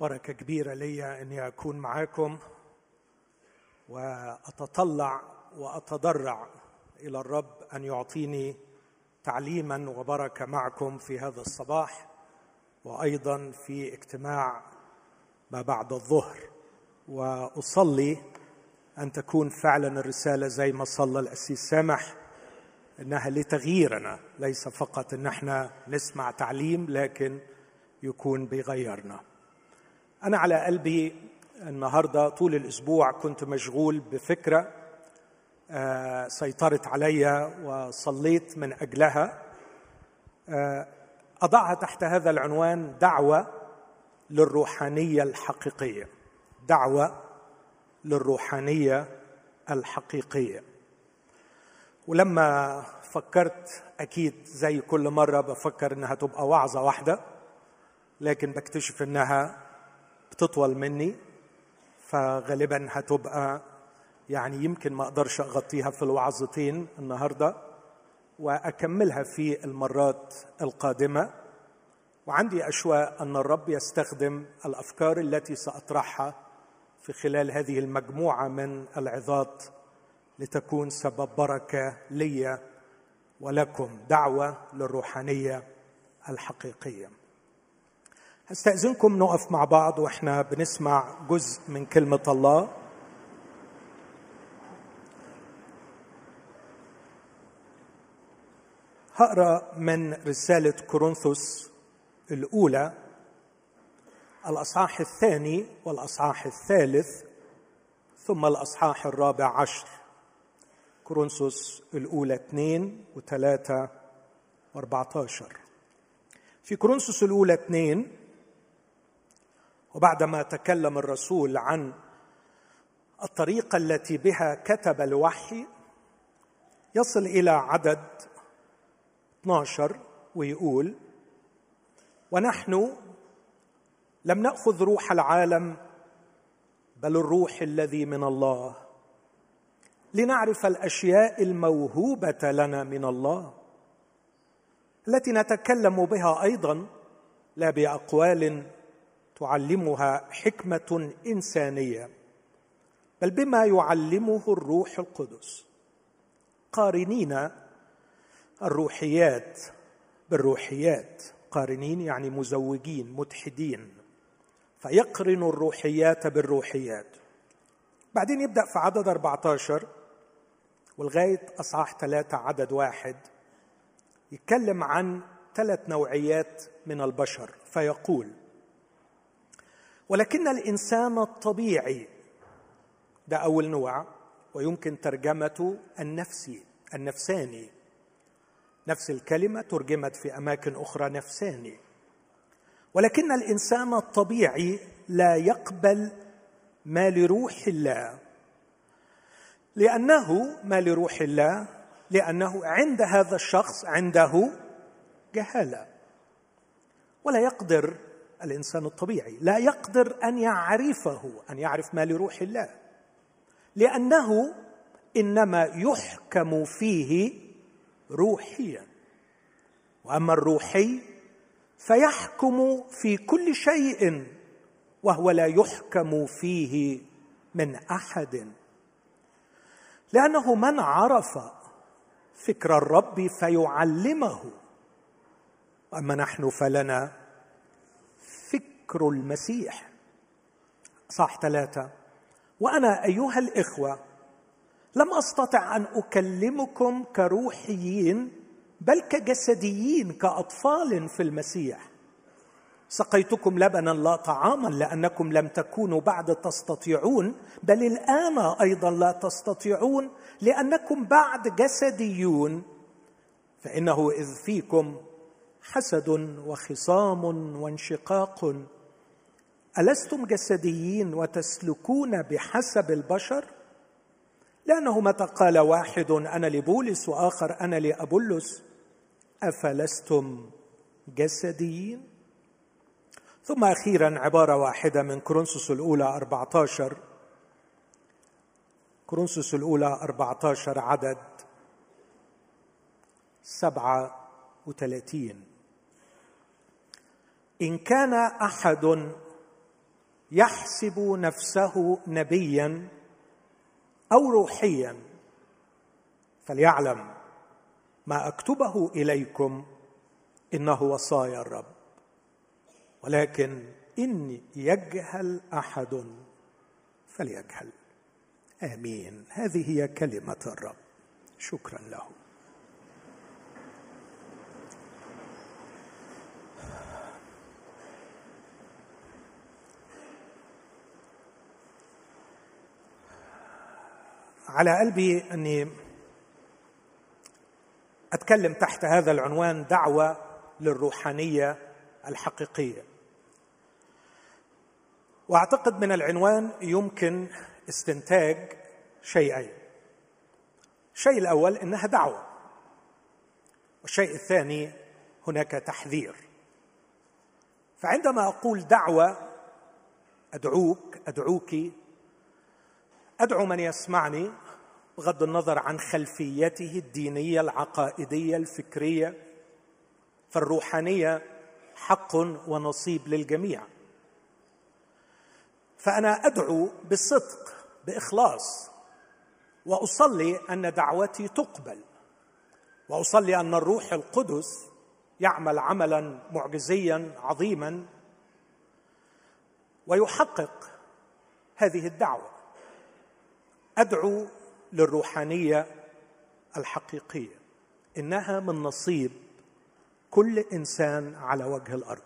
بركة كبيرة لي أني أكون معاكم وأتطلع وأتضرع إلى الرب أن يعطيني تعليما وبركة معكم في هذا الصباح وأيضا في اجتماع ما بعد الظهر. وأصلي أن تكون فعلا الرسالة زي ما صلى الأسيس سامح إنها لتغييرنا ليس فقط إن إحنا نسمع تعليم لكن يكون بيغيرنا أنا على قلبي النهارده طول الأسبوع كنت مشغول بفكرة آه، سيطرت علي وصليت من أجلها. آه، أضعها تحت هذا العنوان دعوة للروحانية الحقيقية. دعوة للروحانية الحقيقية. ولما فكرت أكيد زي كل مرة بفكر إنها تبقى وعظة واحدة لكن بكتشف إنها بتطول مني فغالبا هتبقى يعني يمكن ما أقدرش أغطيها في الوعظتين النهارده وأكملها في المرات القادمة. وعندي اشواق أن الرب يستخدم الأفكار التي سأطرحها في خلال هذه المجموعة من العظات لتكون سبب بركة لي ولكم دعوة للروحانية الحقيقية. أستأذنكم نقف مع بعض وإحنا بنسمع جزء من كلمة الله. هقرأ من رسالة كورنثوس الأولى الأصحاح الثاني والأصحاح الثالث ثم الأصحاح الرابع عشر. كورنثوس الأولى اثنين وثلاثة وأربعة عشر في كورنثوس الأولى اثنين وبعدما تكلم الرسول عن الطريقة التي بها كتب الوحي يصل إلى عدد 12 ويقول ونحن لم نأخذ روح العالم بل الروح الذي من الله. لنعرف الأشياء الموهوبة لنا من الله التي نتكلم بها أيضا لا بأقوال تعلمها حكمة إنسانية. بل بما يعلمه الروح القدس. قارنين الروحيات بالروحيات. قارنين يعني مزوجين متحدين. فيقرن الروحيات بالروحيات. بعدين يبدأ في عدد 14 ولغاية أصحاح ثلاثة عدد واحد. يتكلم عن ثلاث نوعيات من البشر. فيقول ولكن الإنسان الطبيعي ده أول نوع ويمكن ترجمته النفسي النفساني نفس الكلمة ترجمت في أماكن أخرى نفساني ولكن الإنسان الطبيعي لا يقبل ما لروح الله. لأنه ما لروح الله لأنه عند هذا الشخص عنده جهالة. ولا يقدر الإنسان الطبيعي لا يقدر أن يعرفه أن يعرف ما لروح الله لأنه إنما يحكم فيه روحيا. وأما الروحي فيحكم في كل شيء وهو لا يحكم فيه من أحد. لأنه من عرف فكر الرب فيعلمه. وأما نحن فلنا فكر المسيح. صح ثلاثة. وأنا أيها الإخوة لم أستطع أن أكلمكم كروحيين بل كجسديين كأطفال في المسيح. سقيتكم لبنا لا طعاما لأنكم لم تكونوا بعد تستطيعون بل الآن أيضا لا تستطيعون لأنكم بعد جسديون. فإنه إذ فيكم حسد وخصام وانشقاق. ألستم جسديين وتسلكون بحسب البشر؟ لأنه متى قال واحد أنا لبولس وآخر أنا لأبولس أفلستم جسديين؟ ثم أخيرا عبارة واحدة من كورنثوس الأولى 14 كورنثوس الأولى 14 عدد 37 إن كان أحد يحسب نفسه نبيا أو روحيا. فليعلم ما أكتبه إليكم إنه وصايا الرب. ولكن إن يجهل أحد فليجهل. آمين. هذه هي كلمة الرب. شكرا له. على قلبي أني أتكلم تحت هذا العنوان دعوة للروحانية الحقيقية. وأعتقد من العنوان يمكن استنتاج شيئين. الشيء الأول إنها دعوة والشيء الثاني هناك تحذير. فعندما أقول دعوة أدعوك أدعوك أدعو من يسمعني بغض النظر عن خلفيته الدينية العقائدية الفكرية فالروحانية حق ونصيب للجميع. فأنا أدعو بصدق بإخلاص وأصلي أن دعوتي تقبل وأصلي أن الروح القدس يعمل عملا معجزيا عظيما ويحقق هذه الدعوة. أدعو للروحانية الحقيقية إنها من نصيب كل إنسان على وجه الأرض.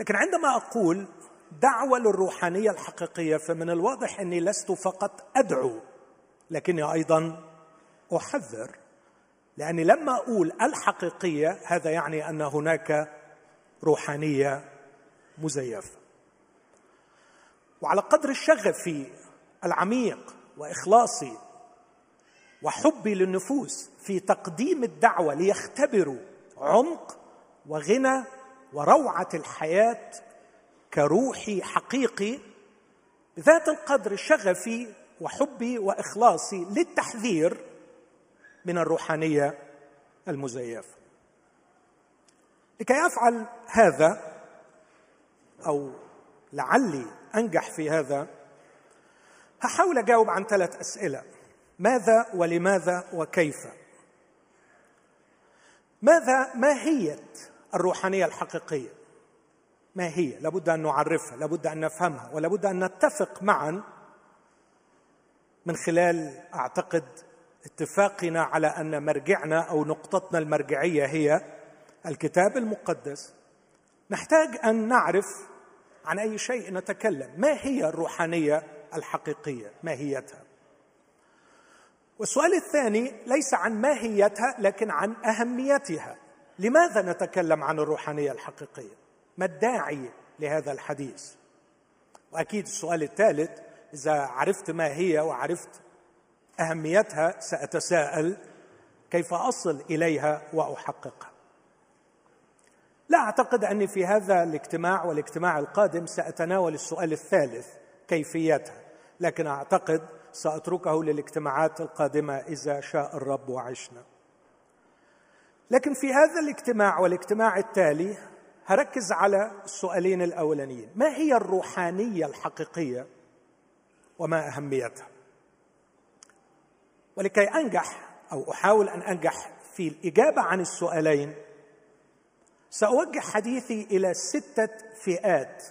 لكن عندما أقول دعوة للروحانية الحقيقية فمن الواضح إني لست فقط أدعو لكني أيضا أحذر لأني لما أقول الحقيقية هذا يعني أن هناك روحانية مزيفة. وعلى قدر الشغف العميق وإخلاصي وحبي للنفوس في تقديم الدعوة ليختبروا عمق وغنى وروعة الحياة كروحي حقيقي بذات القدر شغفي وحبي وإخلاصي للتحذير من الروحانية المزيفة. لكي أفعل هذا أو لعلي أنجح في هذا هحاول أجاوب عن ثلاث أسئلة. ماذا ولماذا وكيف؟ ماذا ماهيه الروحانية الحقيقية؟ ما هي؟ لابد أن نعرفها لابد أن نفهمها ولابد أن نتفق معا من خلال أعتقد اتفاقنا على أن مرجعنا أو نقطتنا المرجعية هي الكتاب المقدس. نحتاج أن نعرف عن أي شيء نتكلم. ما هي الروحانية الحقيقية ماهيتها. والسؤال الثاني ليس عن ماهيتها لكن عن أهميتها. لماذا نتكلم عن الروحانية الحقيقية؟ ما الداعي لهذا الحديث؟ وأكيد السؤال الثالث إذا عرفت ما هي وعرفت أهميتها سأتساءل كيف أصل إليها وأحققها. لا أعتقد أني في هذا الاجتماع والاجتماع القادم سأتناول السؤال الثالث كيفيتها. لكن أعتقد سأتركه للاجتماعات القادمة إذا شاء الرب وعشنا. لكن في هذا الاجتماع والاجتماع التالي هركز على السؤالين الأولانيين. ما هي الروحانية الحقيقية؟ وما أهميتها؟ ولكي أنجح أو أحاول أن أنجح في الإجابة عن السؤالين سأوجه حديثي إلى ستة فئات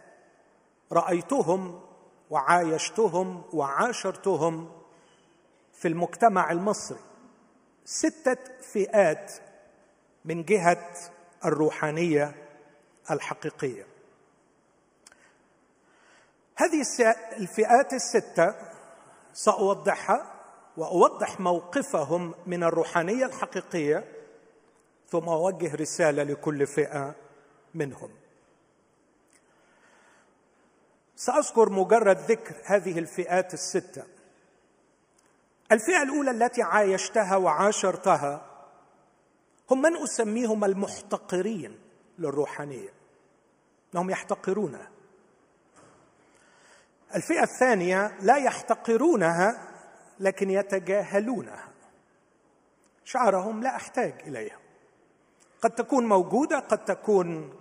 رأيتهم وعايشتهم وعاشرتهم في المجتمع المصري. ستة فئات من جهة الروحانية الحقيقية. هذه الفئات الستة سأوضحها وأوضح موقفهم من الروحانية الحقيقية ثم أوجه رسالة لكل فئة منهم. سأذكر مجرد ذكر هذه الفئات الستة. الفئة الأولى التي عايشتها وعاشرتها هم من أسميهم المحتقرين للروحانية. انهم يحتقرونها. الفئة الثانية لا يحتقرونها لكن يتجاهلونها. شعرهم لا أحتاج إليها. قد تكون موجودة قد تكون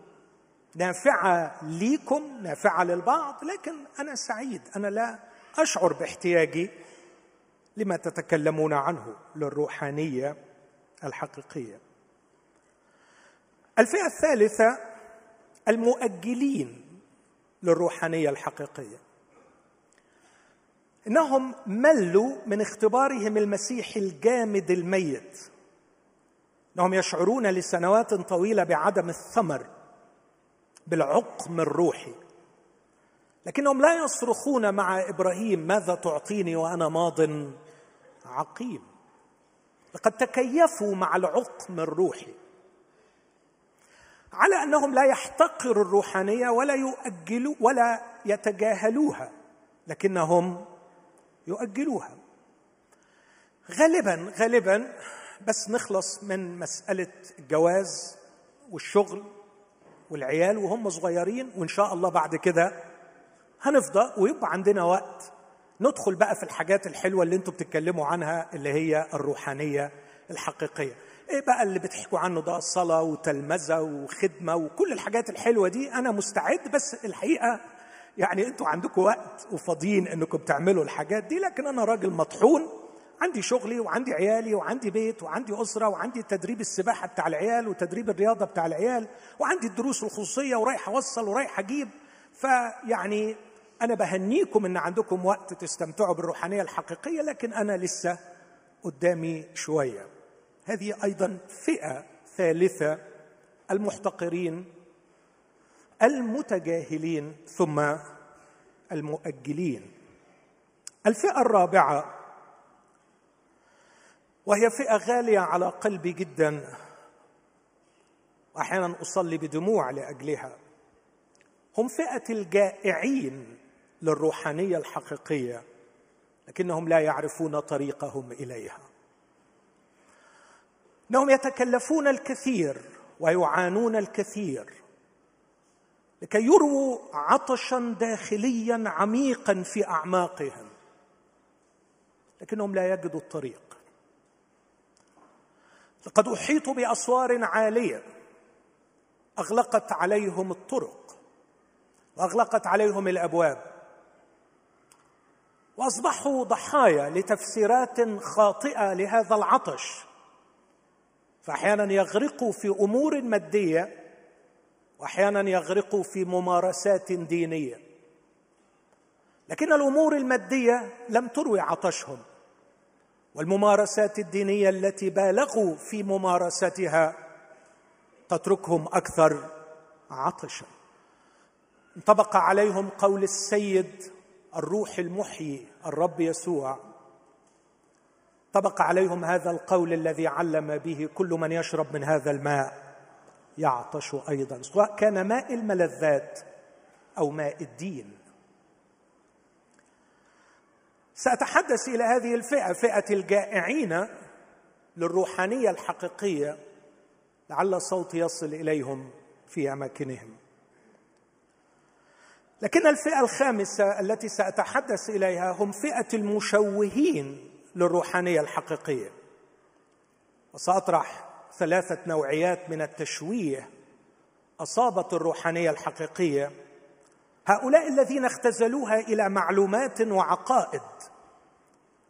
نافعة ليكم نافعة للبعض لكن أنا سعيد أنا لا أشعر باحتياجي لما تتكلمون عنه للروحانية الحقيقية. الفئة الثالثة المؤجلين للروحانية الحقيقية. إنهم ملوا من اختبارهم المسيح الجامد الميت. إنهم يشعرون لسنوات طويلة بعدم الثمر. بالعقم الروحي. لكنهم لا يصرخون مع إبراهيم ماذا تعطيني وأنا ماض عقيم؟ لقد تكيفوا مع العقم الروحي. على أنهم لا يحتقروا الروحانية ولا يؤجلوا ولا يتجاهلوها لكنهم يؤجلوها. غالبا غالبا بس نخلص من مسألة الجواز والشغل. والعيال وهم صغيرين وإن شاء الله بعد كده هنفضى ويبقى عندنا وقت ندخل بقى في الحاجات الحلوة اللي أنتم بتتكلموا عنها اللي هي الروحانية الحقيقية. إيه بقى اللي بتحكوا عنه ده؟ الصلاة وتلمذة وخدمة وكل الحاجات الحلوة دي. أنا مستعد بس الحقيقة يعني أنتوا عندكم وقت وفاضيين انكم تعملوا الحاجات دي لكن أنا راجل مطحون عندي شغلي وعندي عيالي وعندي بيت وعندي أسرة وعندي تدريب السباحة بتاع العيال وتدريب الرياضة بتاع العيال وعندي الدروس الخصوصية ورايح أوصل ورايح أجيب. فيعني أنا بهنيكم إن عندكم وقت تستمتعوا بالروحانية الحقيقية لكن أنا لسه قدامي شوية. هذه أيضا فئة ثالثة المحتقرين المتجاهلين ثم المؤجلين. الفئة الرابعة وهي فئة غالية على قلبي جدا. واحيانا أصلي بدموع لأجلها. هم فئة الجائعين للروحانية الحقيقية لكنهم لا يعرفون طريقهم إليها. إنهم يتكلفون الكثير ويعانون الكثير لكي يرووا عطشا داخليا عميقا في أعماقهم لكنهم لا يجدوا الطريق. لقد احيطوا بأسوار عالية. أغلقت عليهم الطرق. وأغلقت عليهم الأبواب. وأصبحوا ضحايا لتفسيرات خاطئة لهذا العطش. فأحيانا يغرقوا في أمور مادية وأحيانا يغرقوا في ممارسات دينية. لكن الأمور المادية لم تروي عطشهم. والممارسات الدينية التي بالغوا في ممارستها تتركهم أكثر عطشا. انطبق عليهم قول السيد الروح المحيي الرب يسوع. طبق عليهم هذا القول الذي علم به كل من يشرب من هذا الماء يعطش أيضا سواء كان ماء الملذات أو ماء الدين. سأتحدث إلى هذه الفئة فئة الجائعين للروحانية الحقيقية لعل صوتي يصل إليهم في أماكنهم. لكن الفئة الخامسة التي سأتحدث إليها هم فئة المشوهين للروحانية الحقيقية. وسأطرح ثلاثة نوعيات من التشويه أصابت الروحانية الحقيقية هؤلاء الذين اختزلوها إلى معلومات وعقائد.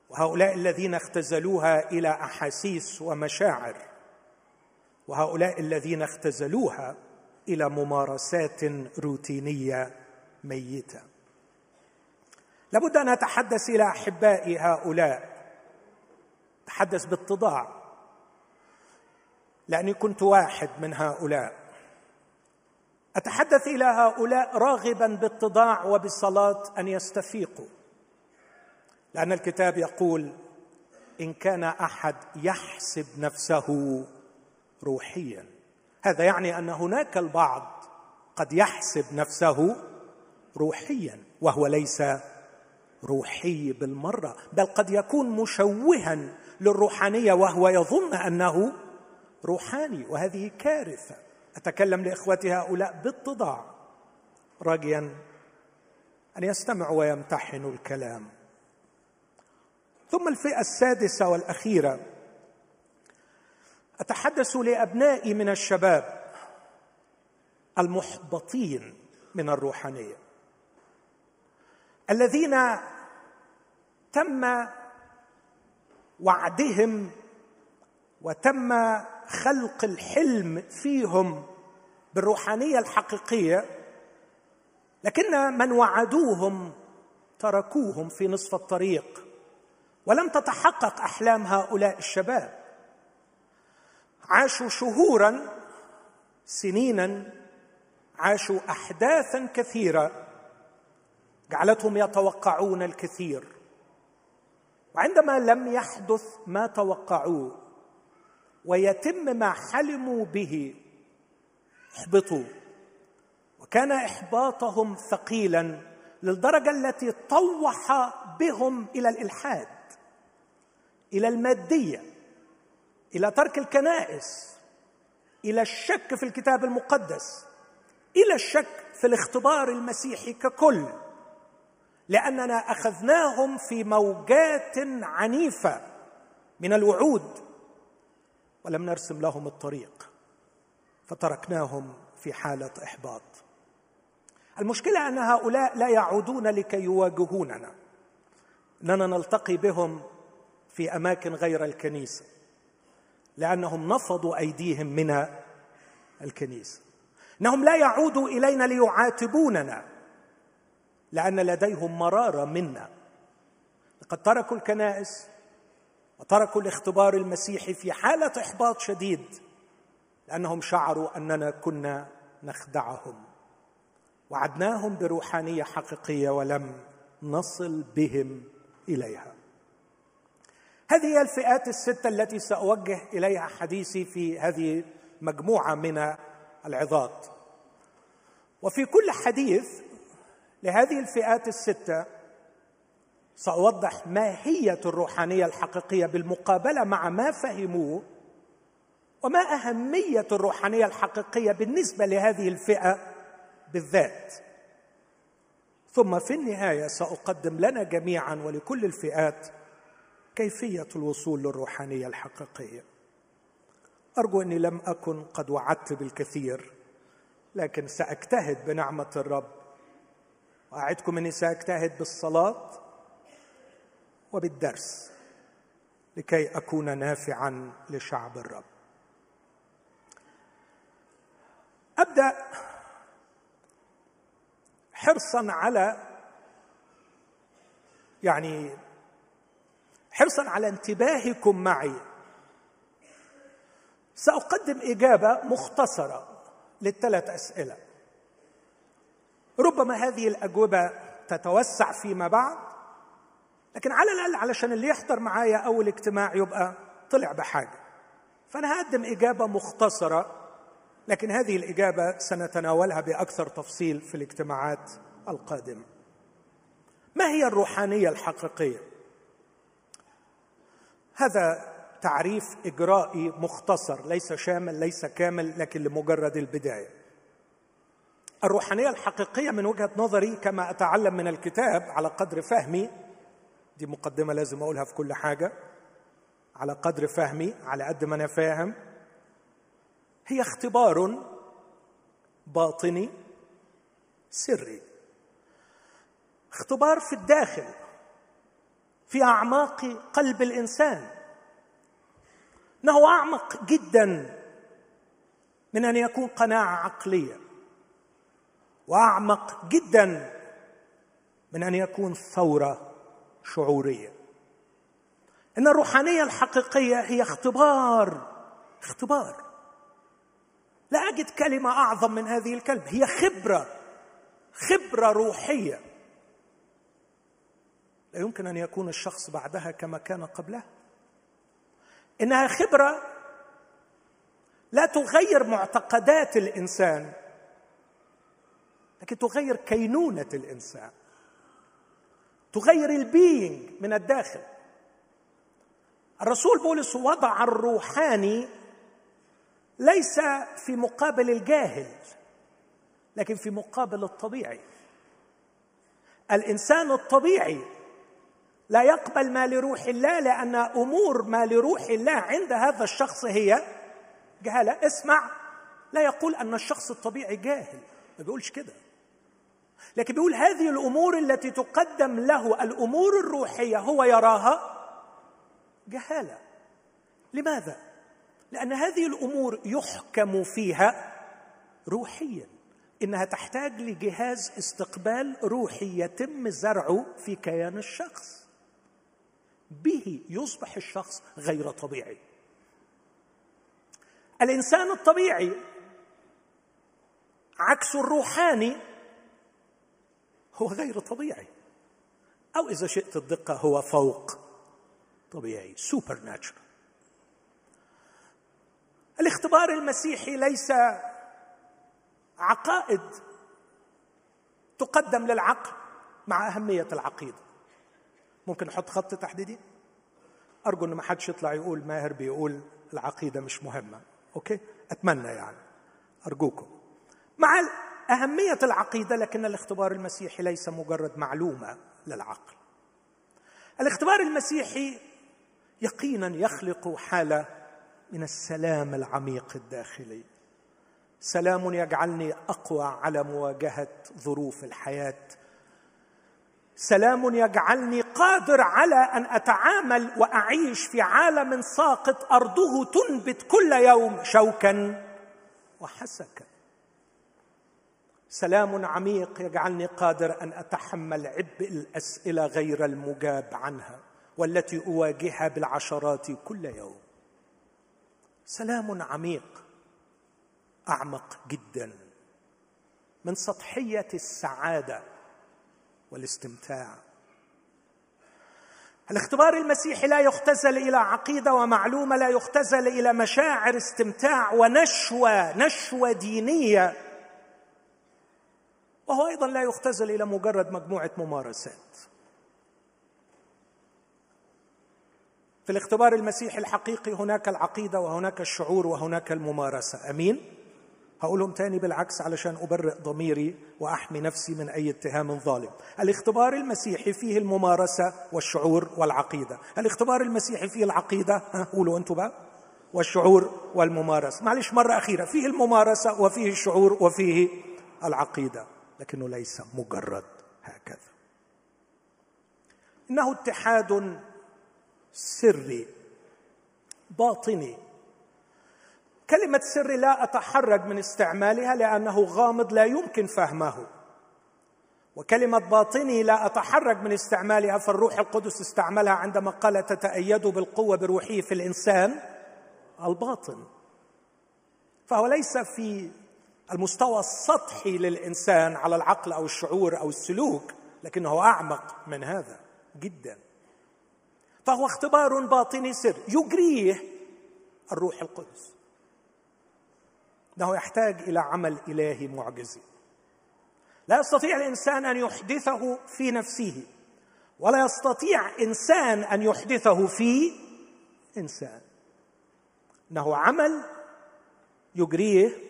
وهؤلاء الذين اختزلوها إلى أحاسيس ومشاعر. وهؤلاء الذين اختزلوها إلى ممارسات روتينية ميتة. لابد أن اتحدث إلى احبائي هؤلاء. أتحدث باتضاع لأني كنت واحد من هؤلاء. أتحدث إلى هؤلاء راغبا باتضاع وبالصلاة أن يستفيقوا. لأن الكتاب يقول إن كان أحد يحسب نفسه روحيا. هذا يعني أن هناك البعض قد يحسب نفسه روحيا وهو ليس روحي بالمرة بل قد يكون مشوها للروحانية وهو يظن أنه روحاني وهذه كارثة. أتكلم لاخوتي هؤلاء باتضاع راجيا أن يستمعوا ويمتحنوا الكلام. ثم الفئة السادسة والأخيرة. أتحدث لأبنائي من الشباب المحبطين من الروحانية. الذين تم وعدهم وتم خلق الحلم فيهم بالروحانية الحقيقية لكن من وعدوهم تركوهم في نصف الطريق ولم تتحقق أحلام هؤلاء الشباب. عاشوا شهورا سنينا عاشوا احداثا كثيرة جعلتهم يتوقعون الكثير. وعندما لم يحدث ما توقعوه ويتم ما حلموا به. احبطوا. وكان إحباطهم ثقيلا للدرجة التي طوح بهم إلى الإلحاد إلى المادية إلى ترك الكنائس إلى الشك في الكتاب المقدس إلى الشك في الاختبار المسيحي ككل لأننا أخذناهم في موجات عنيفة من الوعود. ولم نرسم لهم الطريق فتركناهم في حالة إحباط. المشكلة أن هؤلاء لا يعودون لكي يواجهوننا. إننا نلتقي بهم في أماكن غير الكنيسة لأنهم نفضوا أيديهم من الكنيسة. إنهم لا يعودوا إلينا ليعاتبوننا لأن لديهم مرارة منا. لقد تركوا الكنائس وتركوا الاختبار المسيحي في حالة إحباط شديد لأنهم شعروا أننا كنا نخدعهم. وعدناهم بروحانية حقيقية ولم نصل بهم إليها. هذه هي الفئات الستة التي سأوجه إليها حديثي في هذه مجموعة من العظات. وفي كل حديث لهذه الفئات الستة سأوضح ماهية الروحانية الحقيقية بالمقابلة مع ما فهموه وما أهمية الروحانية الحقيقية بالنسبة لهذه الفئة بالذات. ثم في النهاية سأقدم لنا جميعا ولكل الفئات كيفية الوصول للروحانية الحقيقية. أرجو أني لم أكن قد وعدت بالكثير لكن سأجتهد بنعمة الرب. وأعدكم أني سأجتهد بالصلاة. وبالدرس لكي أكون نافعا لشعب الرب. أبدأ حرصا على يعني حرصا على انتباهكم معي. سأقدم إجابة مختصرة للثلاث أسئلة. ربما هذه الأجوبة تتوسع فيما بعد لكن على الأقل علشان اللي يحضر معايا أول اجتماع يبقى طلع بحاجة. فأنا هقدم إجابة مختصرة لكن هذه الإجابة سنتناولها بأكثر تفصيل في الاجتماعات القادمة. ما هي الروحانية الحقيقية؟ هذا تعريف إجرائي مختصر ليس شامل ليس كامل لكن لمجرد البداية. الروحانية الحقيقية من وجهة نظري كما أتعلم من الكتاب على قدر فهمي دي مقدمة لازم أقولها في كل حاجة. على قدر فهمي على قد ما أنا فاهم. هي اختبار باطني سري. اختبار في الداخل في أعماق قلب الإنسان. إنه أعمق جدا من أن يكون قناعه عقليه وأعمق جدا من أن يكون ثورة. شعورية. إن الروحانية الحقيقية هي اختبار اختبار. لا أجد كلمة أعظم من هذه الكلمة هي خبرة خبرة روحية. لا يمكن أن يكون الشخص بعدها كما كان قبلها إنها خبرة لا تغير معتقدات الإنسان لكن تغير كينونة الإنسان. تغير البينج من الداخل. الرسول بولس وضع الروحاني ليس في مقابل الجاهل لكن في مقابل الطبيعي. الإنسان الطبيعي لا يقبل ما لروح الله لأن أمور ما لروح الله عند هذا الشخص هي جهالة. اسمع لا يقول أن الشخص الطبيعي جاهل ما بيقولش كده. لكن بيقول هذه الأمور التي تقدم له الأمور الروحية هو يراها جهالة. لماذا؟ لأن هذه الأمور يحكم فيها روحيا. إنها تحتاج لجهاز استقبال روحي يتم زرعه في كيان الشخص. به يصبح الشخص غير طبيعي. الإنسان الطبيعي عكس الروحاني هو غير طبيعي. أو إذا شئت الدقة هو فوق. طبيعي. سوبر ناتشرال الاختبار المسيحي ليس عقائد تقدم للعقل مع أهمية العقيدة. ممكن نحط خط تحديدي؟ أرجو إن ما حدش يطلع يقول ماهر بيقول العقيدة مش مهمة. أوكي؟ أتمنى يعني. أرجوكم. مع أهمية العقيدة لكن الاختبار المسيحي ليس مجرد معلومة للعقل. الاختبار المسيحي يقينا يخلق حالة من السلام العميق الداخلي. سلام يجعلني أقوى على مواجهة ظروف الحياة. سلام يجعلني قادر على أن أتعامل وأعيش في عالم ساقط أرضه تنبت كل يوم شوكا وحسكا. سلام عميق يجعلني قادر أن أتحمل عبء الأسئلة غير المجاب عنها والتي أواجهها بالعشرات كل يوم. سلام عميق أعمق جدا من سطحية السعادة والاستمتاع. الاختبار المسيحي لا يختزل إلى عقيدة ومعلومة لا يختزل إلى مشاعر استمتاع ونشوة نشوة دينية. وهو أيضا لا يختزل إلى مجرد مجموعة ممارسات. في الاختبار المسيحي الحقيقي هناك العقيدة وهناك الشعور وهناك الممارسة. أمين؟ هقولهم تاني بالعكس علشان أبرئ ضميري وأحمي نفسي من أي اتهام ظالم. الاختبار المسيحي فيه الممارسة والشعور والعقيدة. الاختبار المسيحي فيه العقيدة ها قولوا أنتوا بقى والشعور والممارسة. معلش مرة أخيرة فيه الممارسة وفيه الشعور وفيه العقيدة. لكنه ليس مجرد هكذا. إنه اتحاد سري باطني. كلمة سر لا أتحرج من استعمالها لأنه غامض لا يمكن فهمه. وكلمة باطني لا أتحرج من استعمالها فالروح القدس استعملها عندما قال تتأيد بالقوة بروحه في الإنسان الباطن. فهو ليس في المستوى السطحي للإنسان على العقل أو الشعور أو السلوك لكنه أعمق من هذا جدا. فهو اختبار باطني سر يجريه الروح القدس. إنه يحتاج إلى عمل إلهي معجزي. لا يستطيع الإنسان أن يحدثه في نفسه ولا يستطيع إنسان أن يحدثه في إنسان. إنه عمل يجريه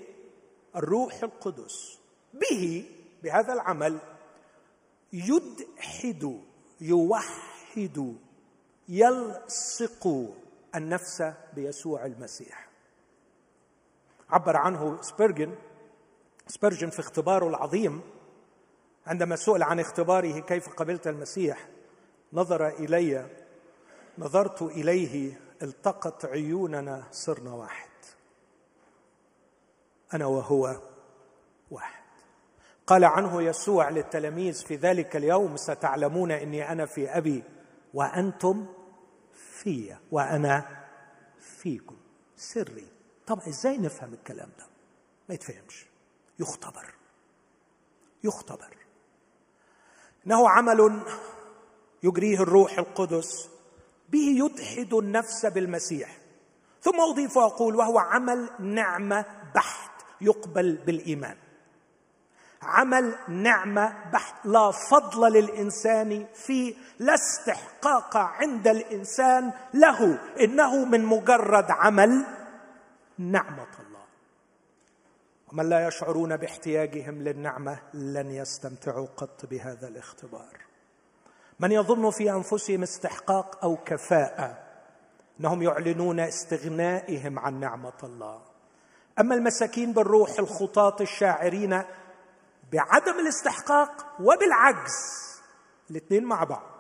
الروح القدس به بهذا العمل يوحد يوحد يلصق النفس بيسوع المسيح. عبر عنه سبيرجن سبيرجن في اختباره العظيم عندما سئل عن اختباره كيف قبلت المسيح نظر إلي نظرت إليه التقت عيوننا صرنا واحد. أنا وهو واحد. قال عنه يسوع للتلاميذ في ذلك اليوم ستعلمون إني أنا في أبي وأنتم في وأنا فيكم. سري. طب إزاي نفهم الكلام ده؟ ما يتفهمش. يختبر. يختبر. إنه عمل يجريه الروح القدس. به يدحد النفس بالمسيح. ثم أضيف وأقول وهو عمل نعمة بحت يقبل بالإيمان. عمل نعمة بحت لا فضل للإنسان فيه لا استحقاق عند الإنسان له. إنه من مجرد عمل نعمة الله. ومن لا يشعرون باحتياجهم للنعمة لن يستمتعوا قط بهذا الاختبار. من يظن في أنفسهم استحقاق أو كفاءة إنهم يعلنون استغنائهم عن نعمة الله. أما المساكين بالروح الخطاة الشاعرين بعدم الاستحقاق وبالعجز الاثنين مع بعض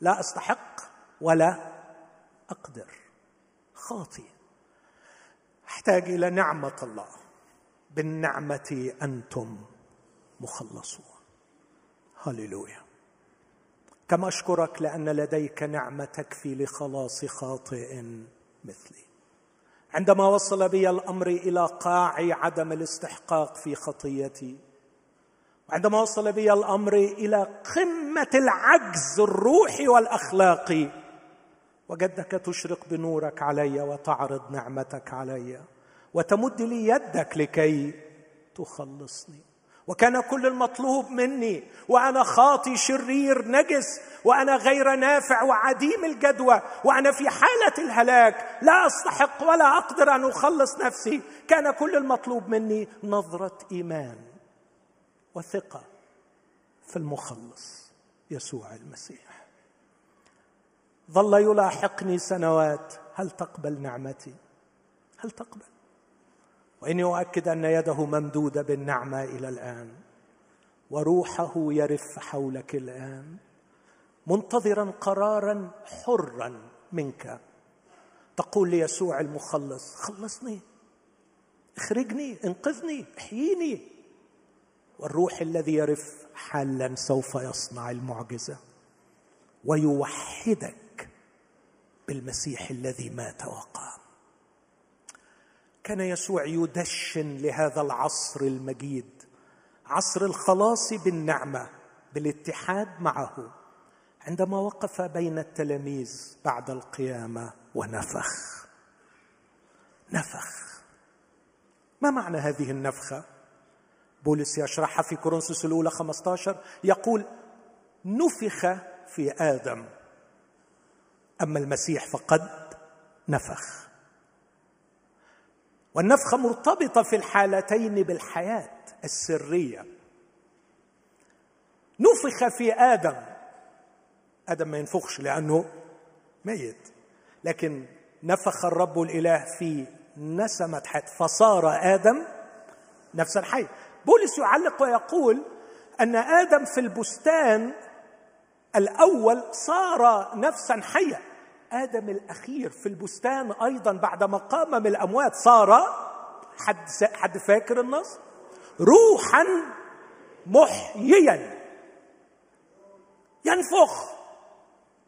لا أستحق ولا أقدر. خاطئ. أحتاج إلى نعمة الله. بالنعمة أنتم مخلصون. هللويا. كم أشكرك لأن لديك نعمه تكفي لخلاص خاطئ مثلي. عندما وصل بي الأمر إلى قاع عدم الاستحقاق في خطيتي. وعندما وصل بي الأمر إلى قمة العجز الروحي والأخلاقي. وجدك تشرق بنورك علي وتعرض نعمتك علي وتمد لي يدك لكي تخلصني. وكان كل المطلوب مني وأنا خاطي شرير نجس وأنا غير نافع وعديم الجدوى وأنا في حالة الهلاك لا أستحق ولا أقدر أن أخلص نفسي. كان كل المطلوب مني نظرة إيمان وثقة في المخلص يسوع المسيح. ظل يلاحقني سنوات هل تقبل نعمتي؟ هل تقبل؟ وإني أؤكد أن يده ممدودة بالنعمة إلى الآن وروحه يرف حولك الآن منتظرا قرارا حرا منك. تقول ليسوع المخلص خلصني اخرجني انقذني احييني. والروح الذي يرف حالا سوف يصنع المعجزة ويوحدك بالمسيح الذي مات وقام. كان يسوع يدشن لهذا العصر المجيد عصر الخلاص بالنعمة بالاتحاد معه عندما وقف بين التلاميذ بعد القيامة ونفخ. نفخ. ما معنى هذه النفخة؟ بولس يشرحها في كورنثوس الأولى 15 يقول نفخ في آدم أما المسيح فقد نفخ. والنفخه مرتبطة في الحالتين بالحياة السرية. نفخ في آدم. آدم ما ينفخش لأنه ميت لكن نفخ الرب الإله في نسمة حياة. فصار آدم نفسا حي بولس يعلق ويقول أن آدم في البستان الأول صار نفسا حيه آدم الأخير في البستان أيضا بعدما قام من الأموات صار حد حد فاكر النص؟ روحا محييا. ينفخ.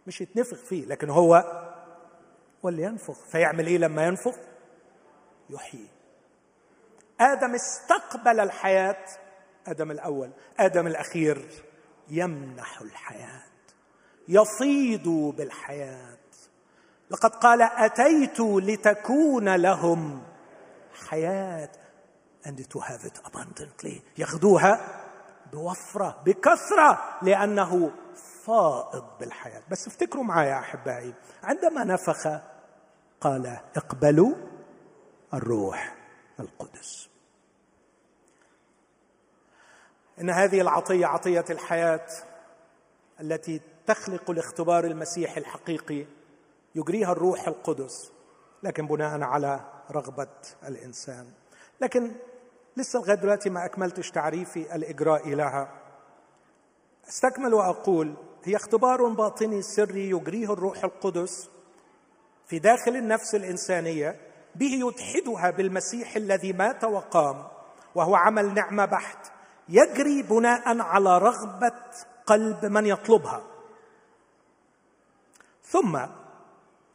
مش يتنفخ فيه لكن هو هو اللي ينفخ فيعمل إيه لما ينفخ؟ يحيي. آدم استقبل الحياة. آدم الأول. آدم الأخير يمنح الحياة. يفيض بالحياة. لقد قال أتيت لتكون لهم حياة. And to have it abundantly. ياخذوها بوفرة بكثرة لأنه فائض بالحياة. بس افتكروا معايا أحبائي عندما نفخ قال اقبلوا الروح القدس. إن هذه العطية عطية الحياة التي تخلق الاختبار المسيحي الحقيقي. يجريها الروح القدس لكن بناء على رغبة الإنسان. لكن لسه لغاية دلوقتي ما أكملتش تعريفي الاجرائي لها أستكمل وأقول هي اختبار باطني سري يجريه الروح القدس في داخل النفس الإنسانية به يتحدها بالمسيح الذي مات وقام وهو عمل نعمة بحت يجري بناء على رغبة قلب من يطلبها. ثم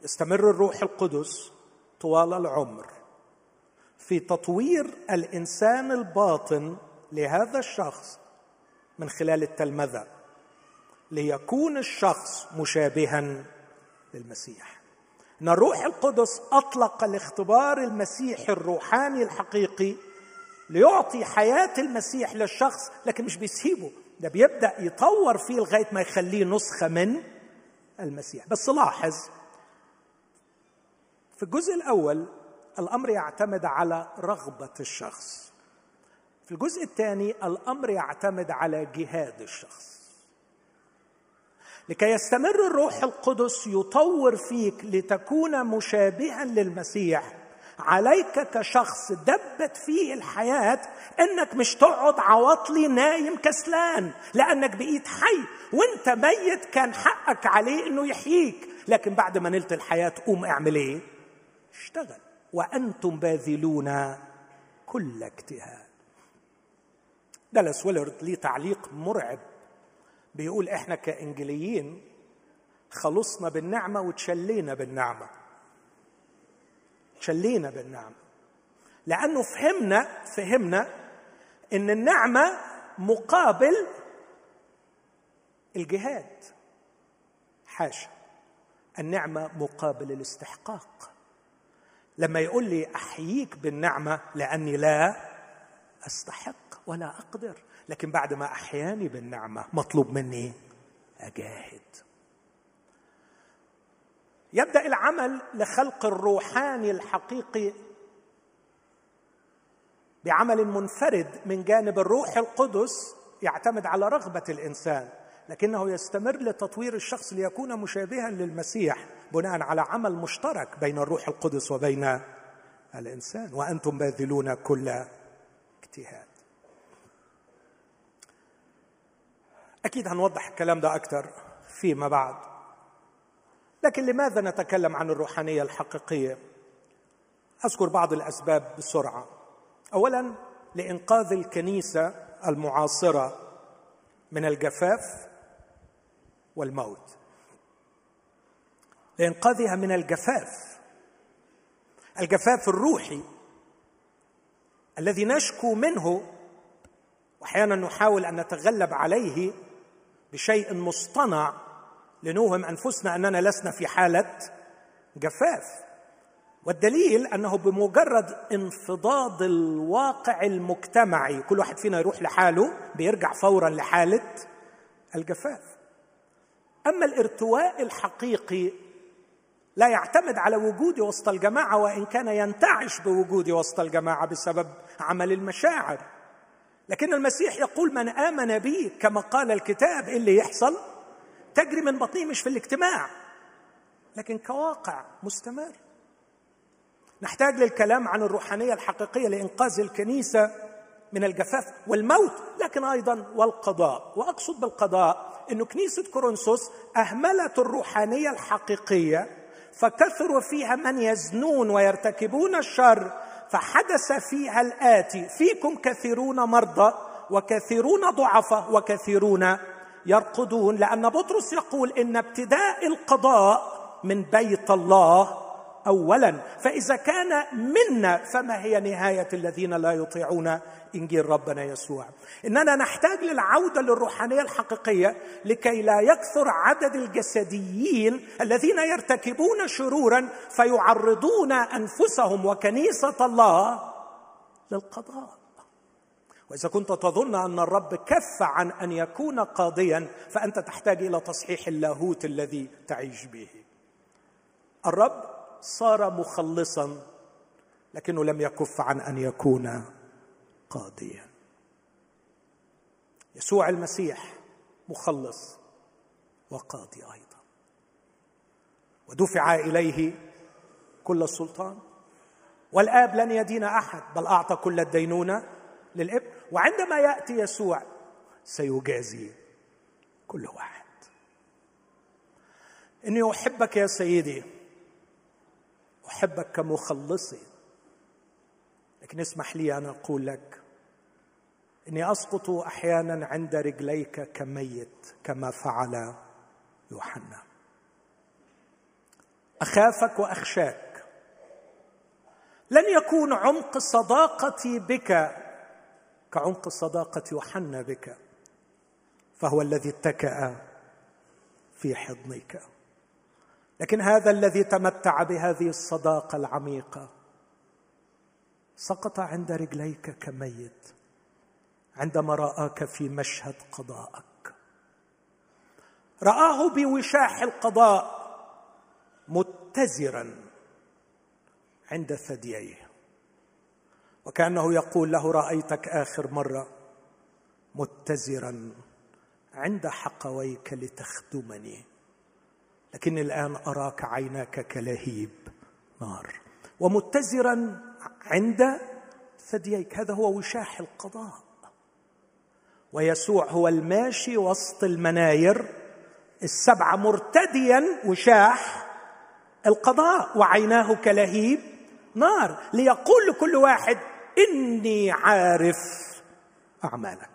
يستمر الروح القدس طوال العمر. في تطوير الإنسان الباطن لهذا الشخص من خلال التلمذة ليكون الشخص مشابها للمسيح. إن الروح القدس أطلق الاختبار المسيحي الروحاني الحقيقي ليعطي حياة المسيح للشخص لكن مش بيسيبه ده بيبدأ يطور فيه لغاية ما يخليه نسخة من المسيح. بس لاحظ في الجزء الأول الأمر يعتمد على رغبة الشخص. في الجزء الثاني الأمر يعتمد على جهاد الشخص. لكي يستمر الروح القدس يطور فيك لتكون مشابها للمسيح عليك كشخص دبت فيه الحياة إنك مش تقعد عواطلي نايم كسلان لأنك بقيت حي وإنت ميت كان حقك عليه إنه يحييك. لكن بعد ما نلت الحياة قوم اعمل إيه؟ اشتغل وأنتم باذلون كل اجتهاد. دالاس ويلرد ليه تعليق مرعب. بيقول إحنا كإنجليين خلصنا بالنعمة وتشلينا بالنعمة. تشلينا بالنعمة. لأنه فهمنا فهمنا إن النعمة مقابل الجهاد. حاشا. النعمة مقابل الاستحقاق. لما يقول لي أحييك بالنعمة لأني لا أستحق ولا أقدر لكن بعد ما أحياني بالنعمة مطلوب مني أجاهد. يبدأ العمل لخلق الروحاني الحقيقي بعمل منفرد من جانب الروح القدس يعتمد على رغبة الإنسان لكنه يستمر لتطوير الشخص ليكون مشابها للمسيح. بناء على عمل مشترك بين الروح القدس وبين الإنسان وأنتم باذلون كل اجتهاد. أكيد هنوضح الكلام ده أكثر فيما بعد. لكن لماذا نتكلم عن الروحانية الحقيقية؟ أذكر بعض الأسباب بسرعة. اولا لإنقاذ الكنيسة المعاصرة من الجفاف والموت. لانقاذها من الجفاف. الجفاف الروحي الذي نشكو منه وأحيانا نحاول أن نتغلب عليه بشيء مصطنع لنوهم أنفسنا أننا لسنا في حالة جفاف. والدليل أنه بمجرد انفضاض الواقع المجتمعي كل واحد فينا يروح لحاله بيرجع فورا لحالة الجفاف. أما الارتواء الحقيقي لا يعتمد على وجودي وسط الجماعة وإن كان ينتعش بوجودي وسط الجماعة بسبب عمل المشاعر. لكن المسيح يقول من آمن بي كما قال الكتاب إيه اللي يحصل تجري من بطنه مش في الاجتماع لكن كواقع مستمر. نحتاج للكلام عن الروحانية الحقيقية لإنقاذ الكنيسة من الجفاف والموت لكن أيضا والقضاء. وأقصد بالقضاء إنه كنيسة كورنثوس أهملت الروحانية الحقيقية فكثروا فيها من يزنون ويرتكبون الشر فحدث فيها الآتي. فيكم كثيرون مرضى وكثيرون ضعفاء وكثيرون يرقدون لأن بطرس يقول إن ابتداء القضاء من بيت الله اولا. فإذا كان منا فما هي نهاية الذين لا يطيعون إنجيل ربنا يسوع؟ إننا نحتاج للعودة للروحانية الحقيقية لكي لا يكثر عدد الجسديين الذين يرتكبون شرورا فيعرضون أنفسهم وكنيسة الله للقضاء. وإذا كنت تظن أن الرب كف عن أن يكون قاضيا فأنت تحتاج إلى تصحيح اللاهوت الذي تعيش به. الرب صار مخلصا لكنه لم يكف عن أن يكون قاضيا. يسوع المسيح مخلص وقاضي أيضا. ودفع إليه كل السلطان. والآب لن يدين أحد بل أعطى كل الدينونة للابن وعندما يأتي يسوع سيجازي كل واحد. إني أحبك يا سيدي أحبك كمخلصي. لكن اسمح لي أن أقول لك إني أسقط أحيانا عند رجليك كميت كما فعل يوحنا. أخافك وأخشاك. لن يكون عمق صداقتي بك كعمق صداقة يوحنا بك فهو الذي اتكأ في حضنك. لكن هذا الذي تمتع بهذه الصداقة العميقة سقط عند رجليك كميت عندما رآك في مشهد قضاءك رآه بوشاح القضاء متزرا عند ثدييه. وكأنه يقول له رأيتك آخر مرة متزرا عند حقويك لتخدمني. لكني الآن أراك عيناك كلهيب نار. ومتزرا عند ثدييك. هذا هو وشاح القضاء. ويسوع هو الماشي وسط المناير. السبعه مرتديا وشاح القضاء. وعيناه كلهيب نار. ليقول لكل واحد إني عارف أعمالك.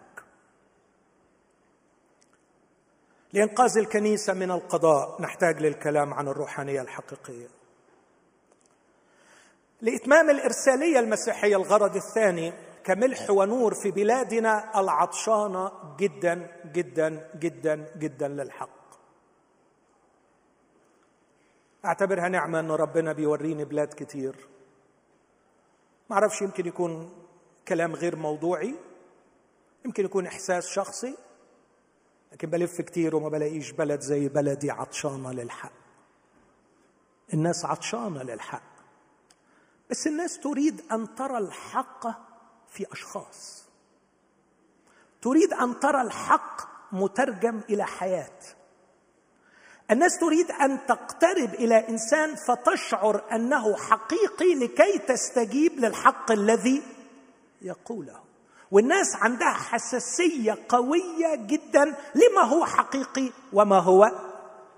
لإنقاذ الكنيسة من القضاء نحتاج للكلام عن الروحانية الحقيقية. لإتمام الإرسالية المسيحية الغرض الثاني كملح ونور في بلادنا العطشانه جدا جدا جدا جدا للحق. أعتبرها نعمة أن ربنا بيوريني بلاد كتير. ما أعرفش يمكن يكون كلام غير موضوعي يمكن يكون إحساس شخصي. لكن بلف كتير وما بلاقيش بلد زي بلدي عطشانة للحق. الناس عطشانة للحق. بس الناس تريد أن ترى الحق في أشخاص. تريد أن ترى الحق مترجم إلى حياة. الناس تريد أن تقترب إلى إنسان فتشعر أنه حقيقي لكي تستجيب للحق الذي يقوله. والناس عندها حساسية قوية جدا لما هو حقيقي وما هو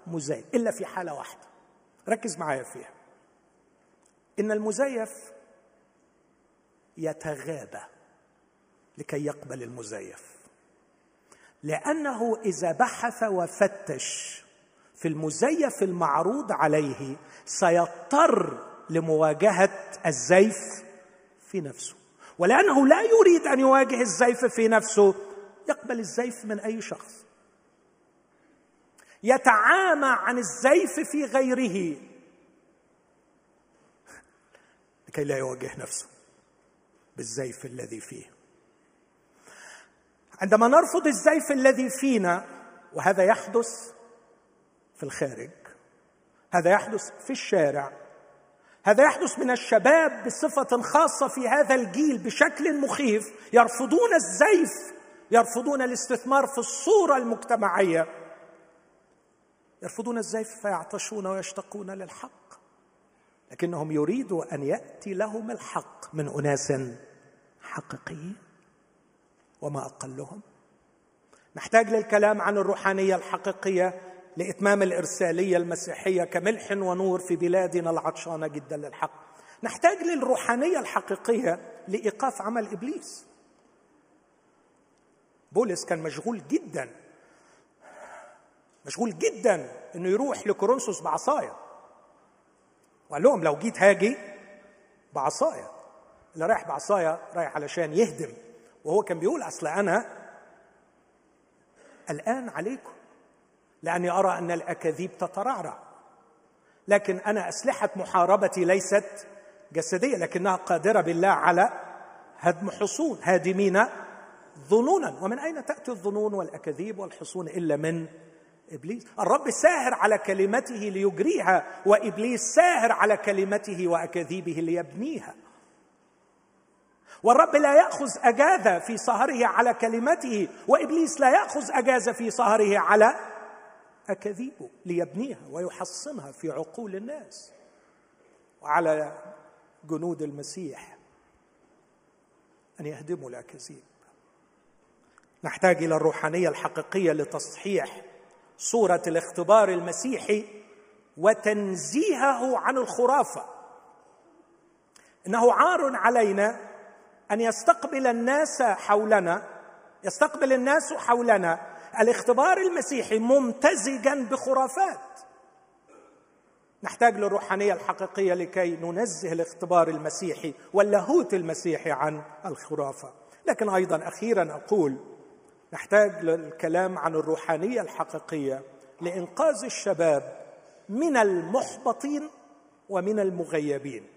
مزيف إلا في حالة واحدة. ركز معايا فيها. إن المزيف يتغابى لكي يقبل المزيف. لأنه إذا بحث وفتش في المزيف المعروض عليه سيضطر لمواجهة الزيف في نفسه. ولأنه لا يريد أن يواجه الزيف في نفسه يقبل الزيف من أي شخص. يتعامى عن الزيف في غيره. لكي لا يواجه نفسه بالزيف الذي فيه. عندما نرفض الزيف الذي فينا وهذا يحدث في الخارج هذا يحدث في الشارع هذا يحدث من الشباب بصفة خاصة في هذا الجيل بشكل مخيف. يرفضون الزيف يرفضون الاستثمار في الصورة المجتمعية. يرفضون الزيف فيعطشون ويشتقون للحق لكنهم يريدوا أن يأتي لهم الحق من أناس حقيقيين وما أقلهم. نحتاج للكلام عن الروحانية الحقيقية. لإتمام الإرسالية المسيحية كملح ونور في بلادنا العطشانة جدا للحق. نحتاج للروحانية الحقيقية لإيقاف عمل إبليس. بولس كان مشغول جدا مشغول جدا إنه يروح لكورنثوس بعصاية. وقال لهم لو جيت هاجي بعصاية. اللي رايح بعصاية رايح علشان يهدم. وهو كان بيقول أصل أنا الآن عليكم. لأني أرى أن الأكاذيب تترعرع. لكن أنا أسلحة محاربتي ليست جسدية لكنها قادرة بالله على هدم حصون هادمين ظنونا. ومن أين تأتي الظنون والأكاذيب والحصون إلا من إبليس؟ الرب ساهر على كلمته ليجريها وإبليس ساهر على كلمته وأكاذيبه ليبنيها. والرب لا يأخذ أجازة في سهره على كلمته وإبليس لا يأخذ أجازة في سهره على أكاذيبه ليبنيها ويحصنها في عقول الناس. وعلى جنود المسيح أن يهدموا الأكاذيب. نحتاج إلى الروحانية الحقيقية لتصحيح صورة الاختبار المسيحي وتنزيهه عن الخرافة. إنه عار علينا أن يستقبل الناس حولنا يستقبل الناس حولنا الاختبار المسيحي ممتزجا بخرافات. نحتاج للروحانية الحقيقية لكي ننزه الاختبار المسيحي واللاهوت المسيحي عن الخرافة. لكن أيضا أخيرا أقول نحتاج للكلام عن الروحانية الحقيقية لإنقاذ الشباب من المحبطين ومن المغيبين.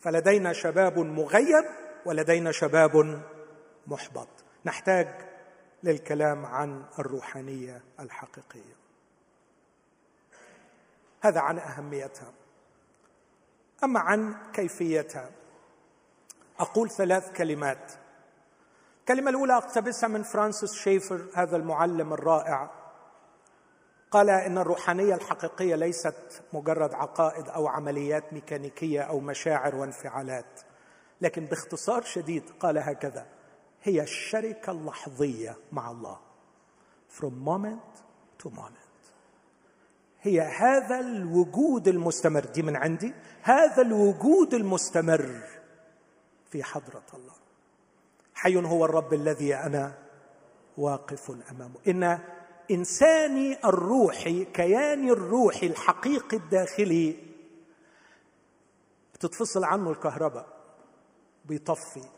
فلدينا شباب مغيب ولدينا شباب محبط. نحتاج للكلام عن الروحانية الحقيقية. هذا عن أهميتها. أما عن كيفيتها أقول ثلاث كلمات. الكلمة الأولى اقتبسها من فرانسيس شيفر هذا المعلم الرائع. قال إن الروحانية الحقيقية ليست مجرد عقائد أو عمليات ميكانيكية أو مشاعر وانفعالات لكن باختصار شديد قال هكذا هي الشركة اللحظية مع الله. From moment to moment. هي هذا الوجود المستمر. دي من عندي. هذا الوجود المستمر في حضرة الله. حي هو الرب الذي أنا واقف أمامه. إن إنساني الروحي كياني الروحي الحقيقي الداخلي بتتفصل عنه الكهرباء. بيطفي.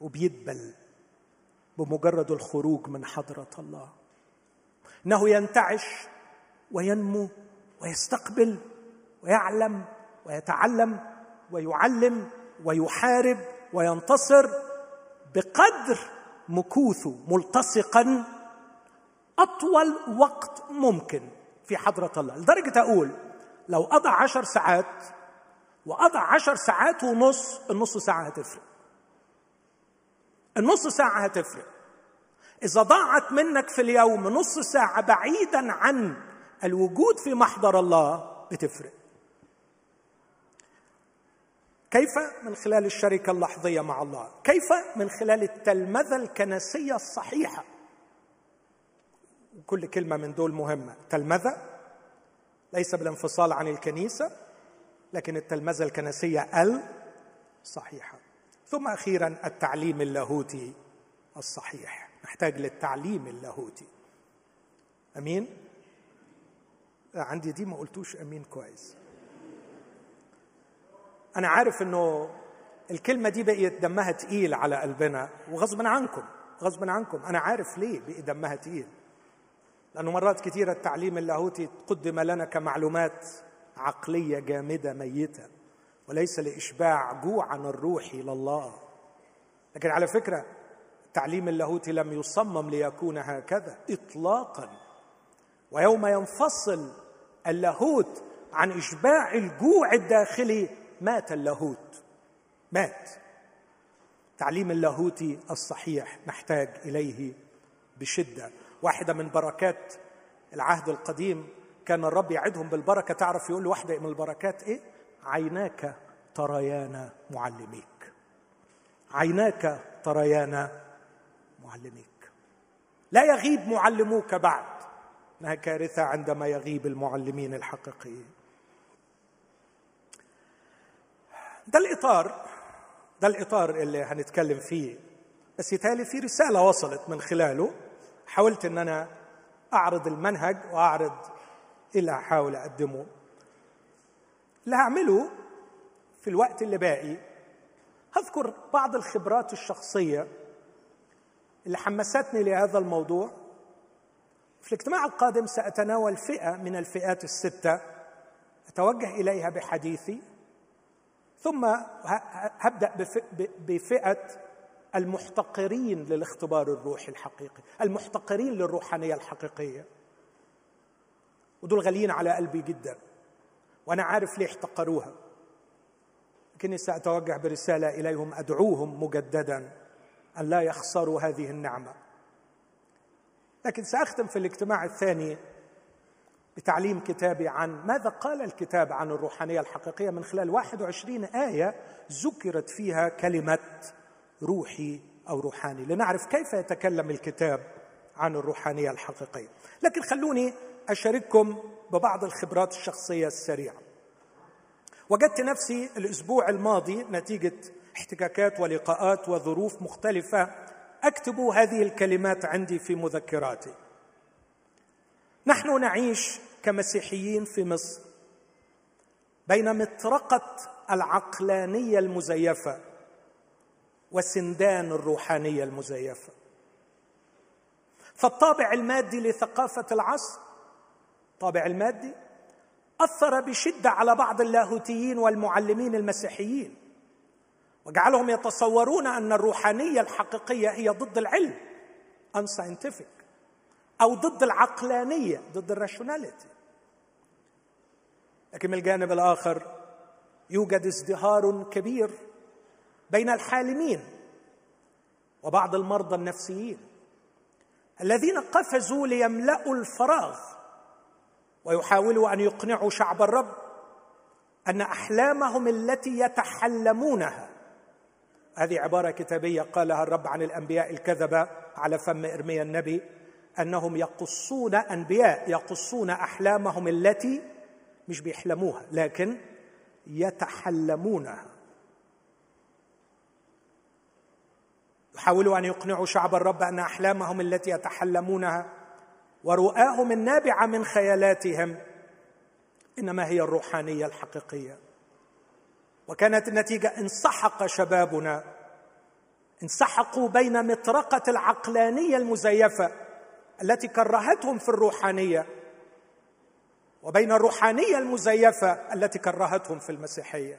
وبيدبل بمجرد الخروج من حضرة الله. إنه ينتعش وينمو ويستقبل ويعلم ويتعلم ويعلم ويحارب وينتصر بقدر مكوثه ملتصقا أطول وقت ممكن في حضرة الله. لدرجة أقول لو قضى عشر ساعات وقضى عشر ساعات ونص النص ساعة هتفرق. النص ساعة هتفرق. إذا ضاعت منك في اليوم نص ساعة بعيدا عن الوجود في محضر الله بتفرق. كيف من خلال الشركة اللحظية مع الله؟ كيف من خلال التلمذة الكنسية الصحيحة؟ كل كلمة من دول مهمة. تلمذة ليس بالانفصال عن الكنيسة لكن التلمذة الكنسية الصحيحه ثم أخيرا التعليم اللاهوتي الصحيح. نحتاج للتعليم اللاهوتي. أمين؟ عندي دي ما قلتوش أمين كويس. أنا عارف إنه الكلمة دي بقيت دمها تقيل على قلبنا وغصبا عنكم غصبا عنكم. أنا عارف ليه بقي دمها تقيل. لأنه مرات كثيره التعليم اللاهوتي قدم لنا كمعلومات عقلية جامدة ميتة. وليس لإشباع جوعنا الروحي لله لكن على فكرة التعليم اللاهوتي لم يصمم ليكون هكذا اطلاقا. ويوم ينفصل اللاهوت عن إشباع الجوع الداخلي مات اللاهوت. مات. تعليم اللاهوتي الصحيح نحتاج إليه بشدة. واحدة من بركات العهد القديم كان الرب يعدهم بالبركة. تعرف يقول واحدة من البركات إيه؟ عيناك تريان معلميك. عيناك تريان معلميك. لا يغيب معلموك بعد. إنها كارثة عندما يغيب المعلمين الحقيقيين. ده الإطار ده الإطار اللي هنتكلم فيه. بس يتهيألي في رسالة وصلت من خلاله. حاولت إن أنا أعرض المنهج وأعرض اللي هحاول أقدمه. اللي هعمله في الوقت اللي باقي. هذكر بعض الخبرات الشخصية اللي حمستني لهذا الموضوع. في الاجتماع القادم سأتناول فئة من الفئات الستة. أتوجه إليها بحديثي. ثم هبدأ بفئة المحتقرين للاختبار الروحي الحقيقي المحتقرين للروحانية الحقيقية. ودول غاليين على قلبي جدا. وأنا عارف ليه احتقروها. لكني سأتوجه برسالة إليهم أدعوهم مجددا أن لا يخسروا هذه النعمة. لكن سأختم في الاجتماع الثاني بتعليم كتابي عن ماذا قال الكتاب عن الروحانية الحقيقية من خلال 21 آية ذكرت فيها كلمة روحي أو روحاني. لنعرف كيف يتكلم الكتاب عن الروحانية الحقيقية. لكن خلوني أشارككم ببعض الخبرات الشخصية السريعة. وجدت نفسي الأسبوع الماضي نتيجة احتكاكات ولقاءات وظروف مختلفة أكتب هذه الكلمات عندي في مذكراتي. نحن نعيش كمسيحيين في مصر. بين مطرقة العقلانية المزيفة وسندان الروحانية المزيفة. فالطابع المادي لثقافة العصر الطابع المادي أثر بشدة على بعض اللاهوتيين والمعلمين المسيحيين وجعلهم يتصورون أن الروحانية الحقيقية هي ضد العلم unscientific أو ضد العقلانية ضد الراشوناليتي لكن من الجانب الآخر يوجد ازدهار كبير بين الحالمين وبعض المرضى النفسيين الذين قفزوا ليملأوا الفراغ ويحاولوا أن يقنعوا شعب الرب أن أحلامهم التي يتحلمونها. هذه عبارة كتابية قالها الرب عن الأنبياء الكذبة على فم إرميا النبي أنهم يقصون أنبياء يقصون أحلامهم التي مش بيحلموها لكن يتحلمونها. يحاولوا أن يقنعوا شعب الرب أن أحلامهم التي يتحلمونها ورؤاهم النابعة من خيالاتهم. إنما هي الروحانية الحقيقية. وكانت النتيجة انسحق شبابنا انسحقوا بين مطرقة العقلانية المزيفة التي كرهتهم في الروحانية وبين الروحانية المزيفة التي كرهتهم في المسيحية.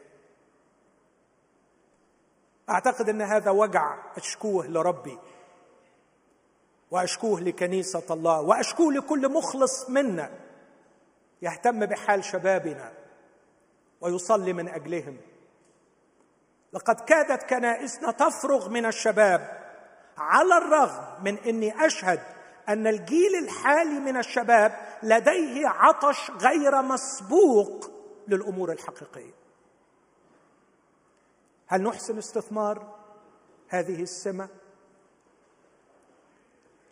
أعتقد إن هذا وجع أشكوه لربي. وأشكوه لكنيسة الله وأشكوه لكل مخلص منا يهتم بحال شبابنا ويصلي من أجلهم. لقد كادت كنائسنا تفرغ من الشباب على الرغم من إني أشهد أن الجيل الحالي من الشباب لديه عطش غير مسبوق للأمور الحقيقية. هل نحسن استثمار هذه السمة؟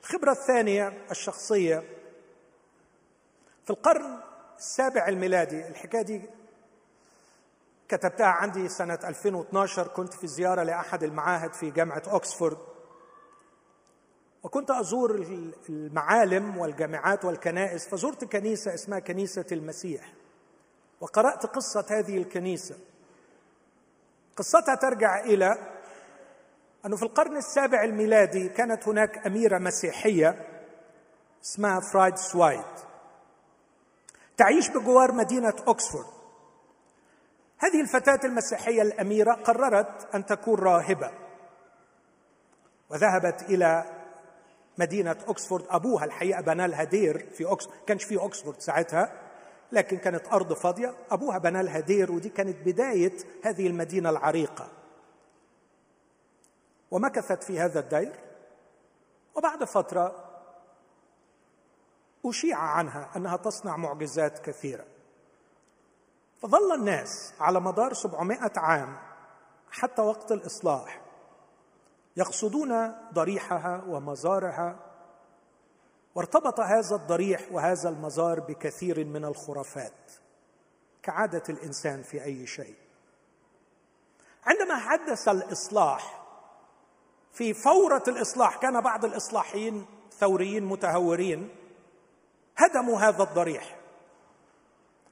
الخبرة الثانية الشخصية. في القرن السابع الميلادي الحكاية دي كتبتها عندي سنة 2012 كنت في زيارة لأحد المعاهد في جامعة أكسفورد. وكنت أزور المعالم والجامعات والكنائس فزرت كنيسة اسمها كنيسة المسيح. وقرأت قصة هذه الكنيسة. قصتها ترجع إلى أنه في القرن السابع الميلادي كانت هناك أميرة مسيحية اسمها فرايدسوايد تعيش بجوار مدينة أكسفورد. هذه الفتاة المسيحية الأميرة قررت أن تكون راهبة. وذهبت إلى مدينة أكسفورد. أبوها الحقيقة بنى لها دير في أكسفورد ما كانش في أكسفورد ساعتها لكن كانت أرض فاضية. أبوها بنى لها دير ودي كانت بداية هذه المدينة العريقة. ومكثت في هذا الدير وبعد فترة أشيع عنها أنها تصنع معجزات كثيرة. فظل الناس على مدار 700 عام حتى وقت الإصلاح يقصدون ضريحها ومزارها وارتبط هذا الضريح وهذا المزار بكثير من الخرافات كعادة الإنسان في أي شيء. عندما حدث الإصلاح في فورة الإصلاح كان بعض الإصلاحيين ثوريين متهورين هدموا هذا الضريح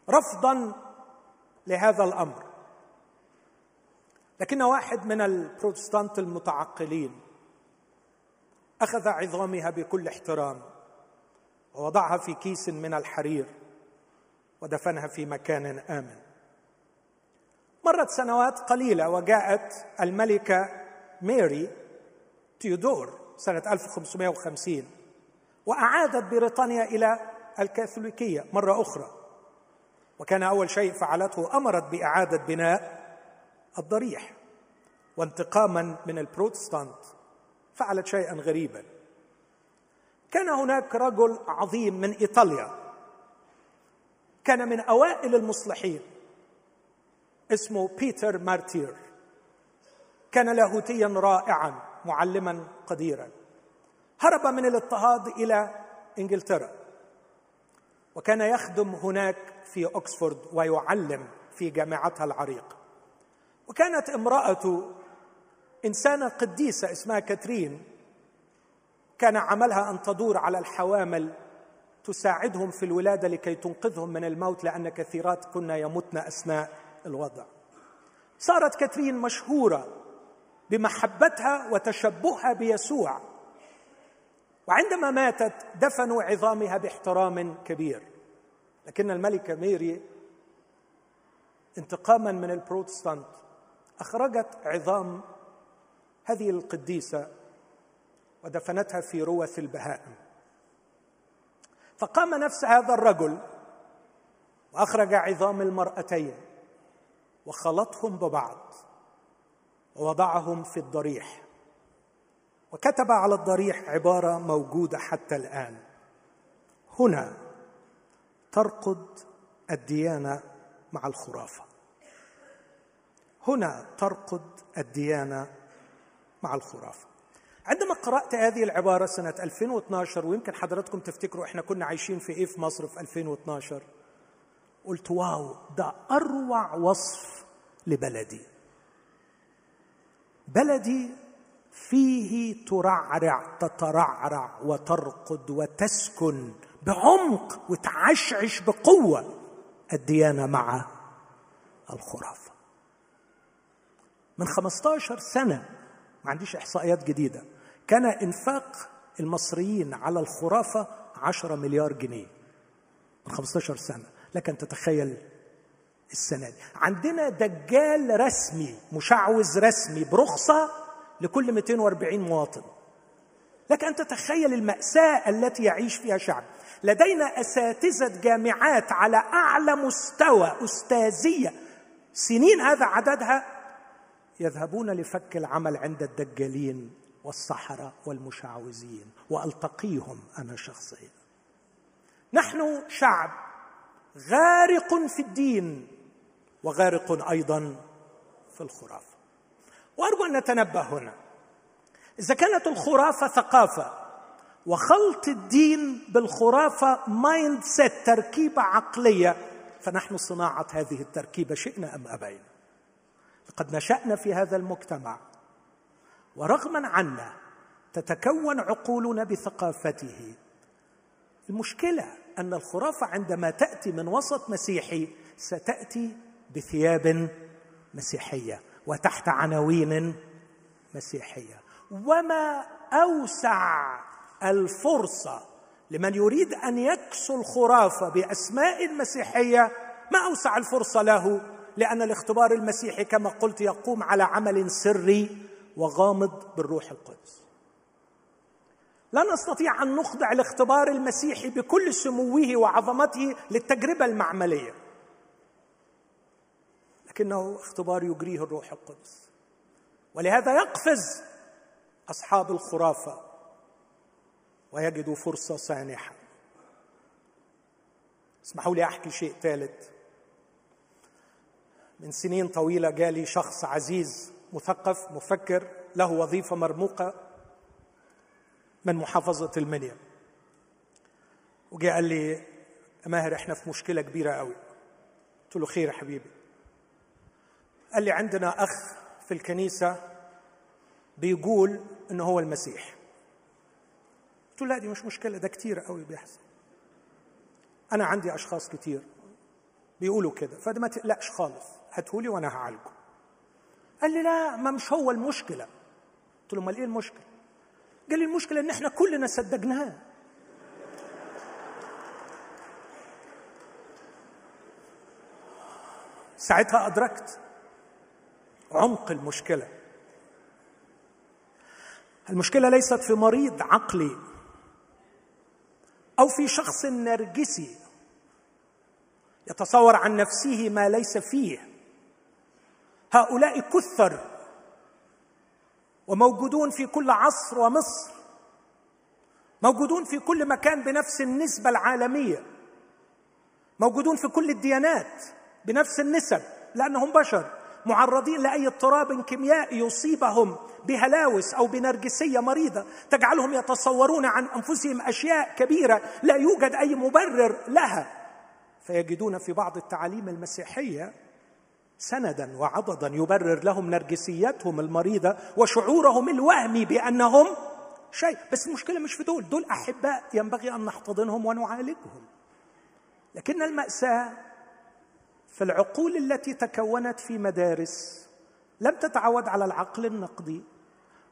رفضا لهذا الأمر. لكن واحد من البروتستانت المتعقلين أخذ عظامها بكل احترام ووضعها في كيس من الحرير ودفنها في مكان آمن. مرت سنوات قليلة وجاءت الملكة ماري تيودور سنة 1550 وأعادت بريطانيا إلى الكاثوليكية مرة أخرى. وكان أول شيء فعلته أمرت بإعادة بناء الضريح. وانتقاما من البروتستانت فعلت شيئا غريبا. كان هناك رجل عظيم من إيطاليا. كان من أوائل المصلحين. اسمه بيتر مارتير. كان لاهوتيا رائعا. معلما قديرا. هرب من الاضطهاد إلى إنجلترا. وكان يخدم هناك في اوكسفورد ويعلم في جامعتها العريقه وكانت امراته إنسانة قديسة اسمها كاترين. كان عملها أن تدور على الحوامل تساعدهم في الولادة لكي تنقذهم من الموت لأن كثيرات كن يمتن أثناء الوضع. صارت كاترين مشهورة بمحبتها وتشبهها بيسوع. وعندما ماتت دفنوا عظامها باحترام كبير. لكن الملكه ميري انتقاما من البروتستانت أخرجت عظام هذه القديسة ودفنتها في روث البهائم. فقام نفس هذا الرجل وأخرج عظام المرأتين وخلطهم ببعض. ووضعهم في الضريح. وكتب على الضريح عبارة موجودة حتى الآن. هنا ترقد الديانة مع الخرافة. هنا ترقد الديانة مع الخرافة. عندما قرأت هذه العبارة سنة 2012 ويمكن حضراتكم تفتكروا إحنا كنا عايشين في إيه في مصر في 2012 قلت واو ده أروع وصف لبلدي. بلدي فيه ترعرع تترعرع وترقد وتسكن بعمق وتعشعش بقوة الديانة مع الخرافة. من 15 سنة ما عنديش إحصائيات جديدة كان إنفاق المصريين على الخرافة 10 مليار جنيه. من 15 سنة. لك أن تتخيل السنة دي. عندنا دجال رسمي مشعوذ رسمي برخصة لكل 240 مواطن. لك أن تتخيل المأساة التي يعيش فيها شعب. لدينا أساتذة جامعات على أعلى مستوى أستاذية. سنين هذا عددها يذهبون لفك العمل عند الدجالين والسحره والمشعوذين وألتقيهم أنا شخصيا. نحن شعب غارق في الدين وغارق أيضا في الخرافة. وأرجو أن نتنبه هنا. إذا كانت الخرافة ثقافة وخلط الدين بالخرافة mindset تركيبة عقلية فنحن صناعة هذه التركيبة شئنا أم أبينا؟ لقد نشأنا في هذا المجتمع ورغما عنا تتكون عقولنا بثقافته. المشكلة أن الخرافة عندما تأتي من وسط مسيحي ستأتي بثياب مسيحية وتحت عناوين مسيحية. وما أوسع الفرصة لمن يريد أن يكسو الخرافه بأسماء المسيحيه ما أوسع الفرصة له؟ لأن الاختبار المسيحي كما قلت يقوم على عمل سري وغامض بالروح القدس. لا نستطيع أن نخضع الاختبار المسيحي بكل سموه وعظمته للتجربة المعملية. لكنه اختبار يجريه الروح القدس. ولهذا يقفز أصحاب الخرافة ويجدوا فرصة سانحة. اسمحوا لي أحكي شيء ثالث. من سنين طويلة جالي شخص عزيز مثقف مفكر له وظيفة مرموقة من محافظة المنيا. وجاء قال لي ماهر إحنا في مشكلة كبيرة قوي قلت له خير يا حبيبي. قال لي عندنا أخ في الكنيسة بيقول إنه هو المسيح. قلت له لا دي مش مشكلة ده كتير قوي بيحصل. أنا عندي أشخاص كتير بيقولوا كده فده ما تقلقش خالص هاتهولي وأنا هعالجه. قال لي لا ما مش هو المشكلة. قلت له أمال إيه المشكلة؟ قال لي المشكلة إن إحنا كلنا صدقناه. ساعتها أدركت عمق المشكلة. المشكلة ليست في مريض عقلي أو في شخص نرجسي يتصور عن نفسه ما ليس فيه. هؤلاء كثر وموجودون في كل عصر ومصر موجودون في كل مكان بنفس النسبة العالمية موجودون في كل الديانات بنفس النسب لأنهم بشر. معرضين لأي اضطراب كيميائي يصيبهم بهلاوس أو بنرجسية مريضة. تجعلهم يتصورون عن أنفسهم أشياء كبيرة لا يوجد أي مبرر لها. فيجدون في بعض التعاليم المسيحية سندا وعضدا يبرر لهم نرجسيتهم المريضة وشعورهم الوهمي بأنهم شيء. بس المشكلة مش في دول. دول أحباء ينبغي أن نحتضنهم ونعالجهم. لكن المأساة في العقول التي تكونت في مدارس لم تتعود على العقل النقدي.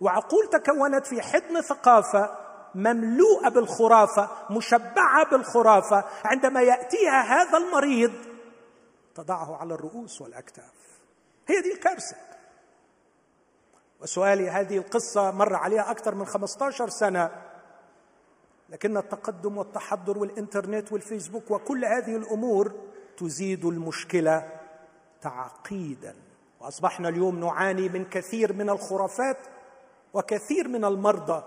وعقول تكونت في حضن ثقافة مملوءة بالخرافة مشبعة بالخرافة عندما يأتيها هذا المريض تضعه على الرؤوس والأكتاف. هي دي الكارثة. وسؤالي هذه القصة مر عليها أكثر من 15 سنة لكن التقدم والتحضر والإنترنت والفيسبوك وكل هذه الأمور تزيد المشكلة تعقيدا. وأصبحنا اليوم نعاني من كثير من الخرافات وكثير من المرضى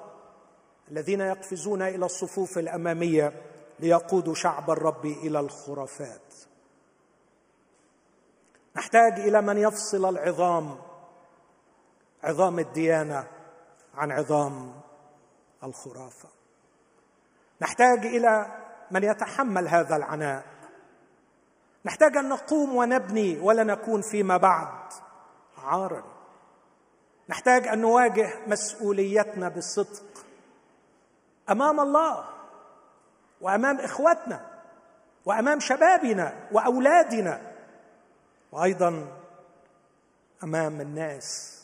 الذين يقفزون إلى الصفوف الأمامية ليقودوا شعب الرب إلى الخرافات. نحتاج إلى من يفصل العظام عظام الديانة عن عظام الخرافة. نحتاج إلى من يتحمل هذا العناء. نحتاج أن نقوم ونبني ولا نكون فيما بعد. عارا نحتاج أن نواجه مسؤوليتنا بالصدق. أمام الله وأمام اخوتنا وأمام شبابنا وأولادنا وأيضا أمام الناس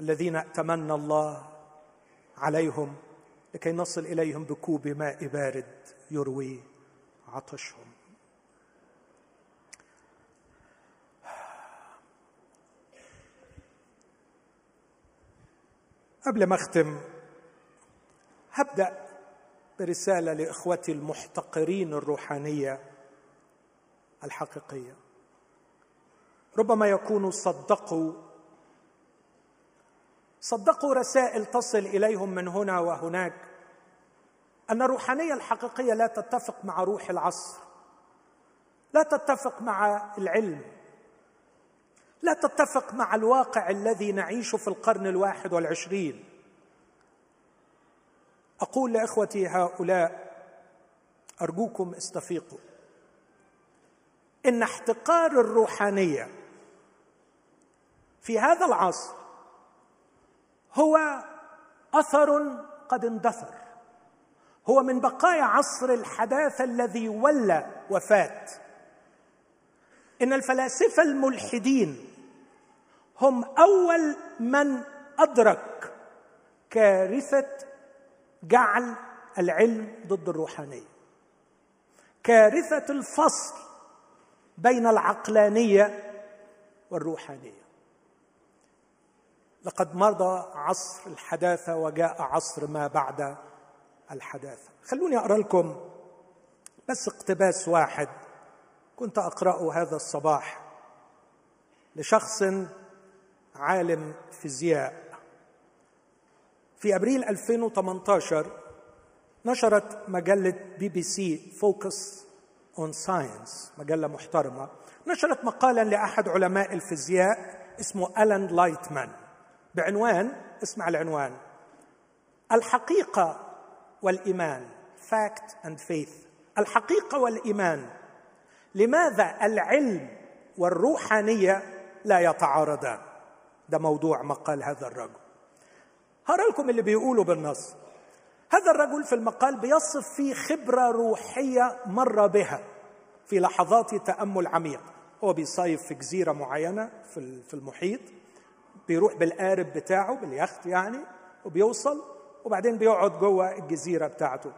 الذين أتمنى الله عليهم لكي نصل إليهم بكوب ماء بارد يروي عطشهم. قبل ما اختم هبدأ برسالة لإخوتي المحتقرين الروحانية الحقيقية. ربما يكونوا صدقوا صدقوا رسائل تصل إليهم من هنا وهناك أن الروحانية الحقيقية لا تتفق مع روح العصر لا تتفق مع العلم لا تتفق مع الواقع الذي نعيشه في القرن الواحد والعشرين. أقول لإخوتي هؤلاء أرجوكم استفيقوا. إن احتقار الروحانية في هذا العصر هو أثر قد اندثر. هو من بقايا عصر الحداثه الذي ولى وفات. إن الفلاسفة الملحدين هم أول من أدرك كارثة جعل العلم ضد الروحانية. كارثة الفصل بين العقلانية والروحانية. لقد مضى عصر الحداثة وجاء عصر ما بعد الحداثة. خلوني أقرأ لكم بس اقتباس واحد. كنت اقراه هذا الصباح لشخص عالم فيزياء. في أبريل 2018 نشرت مجلة بي بي سي فوكس اون ساينس مجلة محترمة نشرت مقالا لأحد علماء الفيزياء اسمه ألان لايتمان. بعنوان اسمع العنوان. الحقيقة والإيمان fact and faith الحقيقة والإيمان. لماذا العلم والروحانية لا يتعارضان؟ ده موضوع مقال هذا الرجل. هقرا لكم اللي بيقوله بالنص. هذا الرجل في المقال بيصف فيه خبرة روحية مر بها في لحظات تأمل عميق. هو بيصيف في جزيرة معينة في المحيط بيروح بالقارب بتاعه باليخت يعني وبيوصل وبعدين بيقعد جوه الجزيرة بتاعته.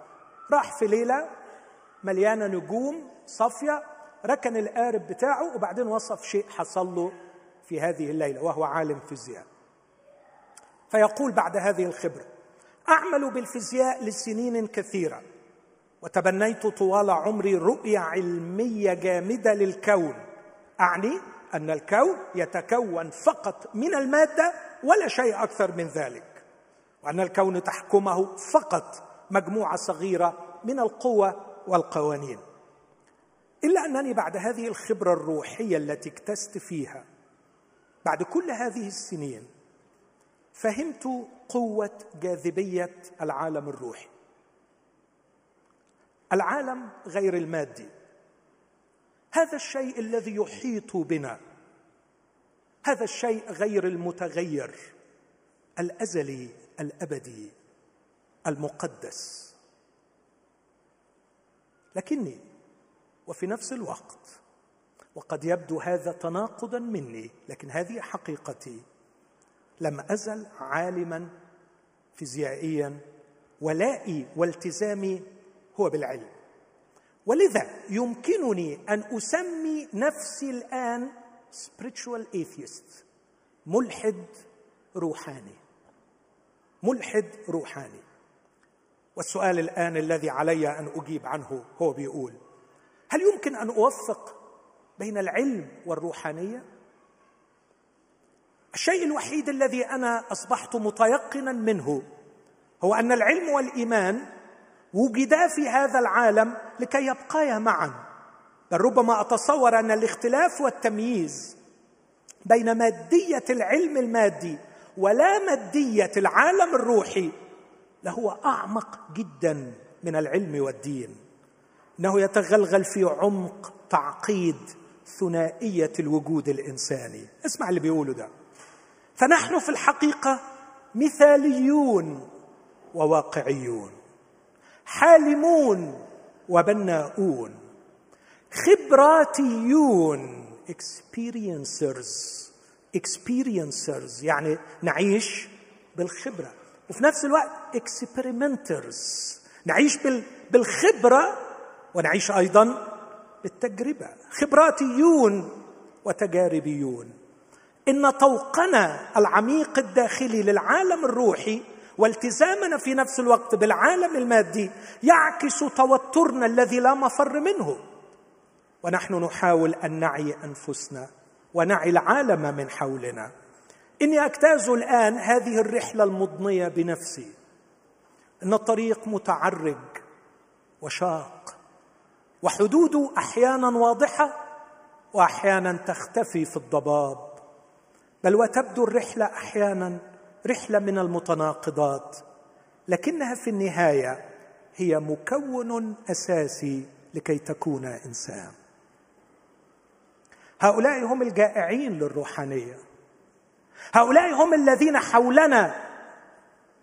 راح في ليلة مليانة نجوم صافية ركن القارب بتاعه وبعدين وصف شيء حصل له في هذه الليلة وهو عالم فيزياء. فيقول بعد هذه الخبره أعمل بالفيزياء لسنين كثيرة وتبنيت طوال عمري رؤية علمية جامدة للكون. أعني أن الكون يتكون فقط من المادة ولا شيء أكثر من ذلك وأن الكون تحكمه فقط مجموعة صغيرة من القوى والقوانين. إلا أنني بعد هذه الخبرة الروحية التي اكتست فيها بعد كل هذه السنين فهمت قوة جاذبية العالم الروحي. العالم غير المادي. هذا الشيء الذي يحيط بنا. هذا الشيء غير المتغير. الأزلي الأبدي المقدس. لكني وفي نفس الوقت وقد يبدو هذا تناقضا مني لكن هذه حقيقتي. لم أزل عالما فيزيائيا ولائي والتزامي هو بالعلم. ولذا يمكنني أن أسمي نفسي الآن spiritual atheist ملحد روحاني. ملحد روحاني. والسؤال الآن الذي علي أن أجيب عنه هو بيقول هل يمكن أن أوفق بين العلم والروحانية؟ الشيء الوحيد الذي أنا أصبحت متيقنا منه هو أن العلم والإيمان وجدا في هذا العالم لكي يبقيا معا بل ربما أتصور أن الاختلاف والتمييز بين مادية العلم المادي ولا مادية العالم الروحي لهو أعمق جدا من العلم والدين إنه يتغلغل في عمق تعقيد ثنائية الوجود الإنساني. اسمع اللي بيقوله ده. فنحن في الحقيقة مثاليون وواقعيون حالمون وبناؤون خبراتيون experiencers experiencers يعني نعيش بالخبرة. وفي نفس الوقت experimenters نعيش بالخبرة ونعيش أيضا بالتجربة. خبراتيون وتجاربيون. إن طوقنا العميق الداخلي للعالم الروحي والتزامنا في نفس الوقت بالعالم المادي يعكس توترنا الذي لا مفر منه. ونحن نحاول أن نعي أنفسنا ونعي العالم من حولنا. إني أجتاز الآن هذه الرحلة المضنية بنفسي. إن الطريق متعرج وشاق. وحدوده أحيانا واضحة وأحيانا تختفي في الضباب. بل وتبدو الرحلة أحيانا رحلة من المتناقضات لكنها في النهاية هي مكون أساسي لكي تكون إنسان. هؤلاء هم الجائعين للروحانية. هؤلاء هم الذين حولنا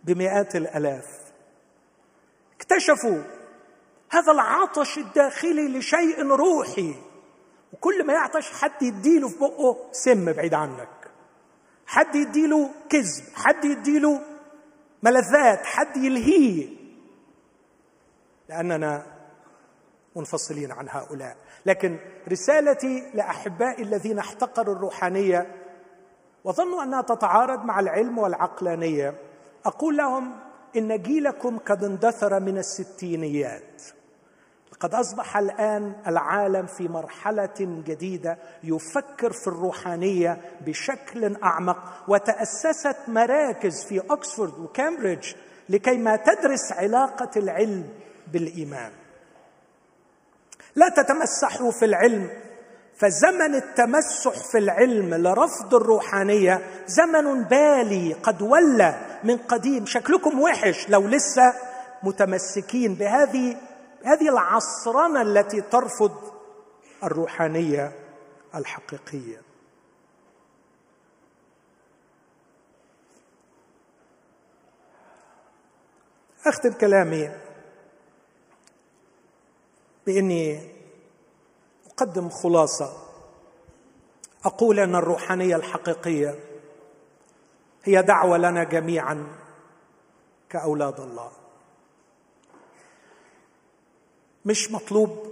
بمئات الآلاف. اكتشفوا هذا العطش الداخلي لشيء روحي. وكل ما يعطش حد يديله في بقه سم بعيد عنك. حد يديله كذب حد يديله ملذات حد يلهيه. لأننا منفصلين عن هؤلاء. لكن رسالتي لأحبائي الذين احتقروا الروحانية وظنوا أنها تتعارض مع العلم والعقلانية أقول لهم إن جيلكم قد اندثر من الستينيات. قد أصبح الآن العالم في مرحلة جديدة يفكر في الروحانية بشكل أعمق وتأسست مراكز في اوكسفورد وكامبريدج لكي ما تدرس علاقة العلم بالإيمان. لا تتمسحوا في العلم فزمن التمسح في العلم لرفض الروحانية زمن بالي قد ولى من قديم شكلكم وحش لو لسه متمسكين بهذه هذه العصرنة التي ترفض الروحانية الحقيقية. اختم كلامي بإني أقدم خلاصة. أقول أن الروحانية الحقيقية هي دعوة لنا جميعا كأولاد الله. مش مطلوب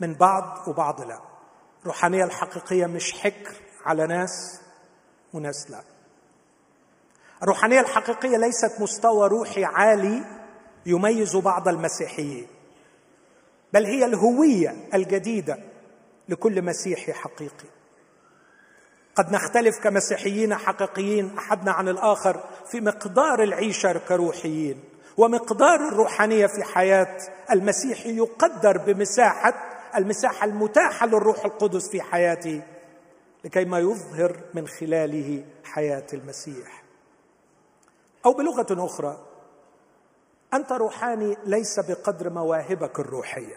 من بعض وبعض لا. الروحانيه الحقيقية مش حكر على ناس وناس لا. الروحانيه الحقيقية ليست مستوى روحي عالي يميز بعض المسيحيين بل هي الهوية الجديدة لكل مسيحي حقيقي. قد نختلف كمسيحيين حقيقيين أحدنا عن الآخر في مقدار العيشة كروحيين. ومقدار الروحانية في حياة المسيح يقدر بمساحة المساحة المتاحة للروح القدس في حياته لكي ما يظهر من خلاله حياة المسيح. أو بلغة أخرى أنت روحاني ليس بقدر مواهبك الروحية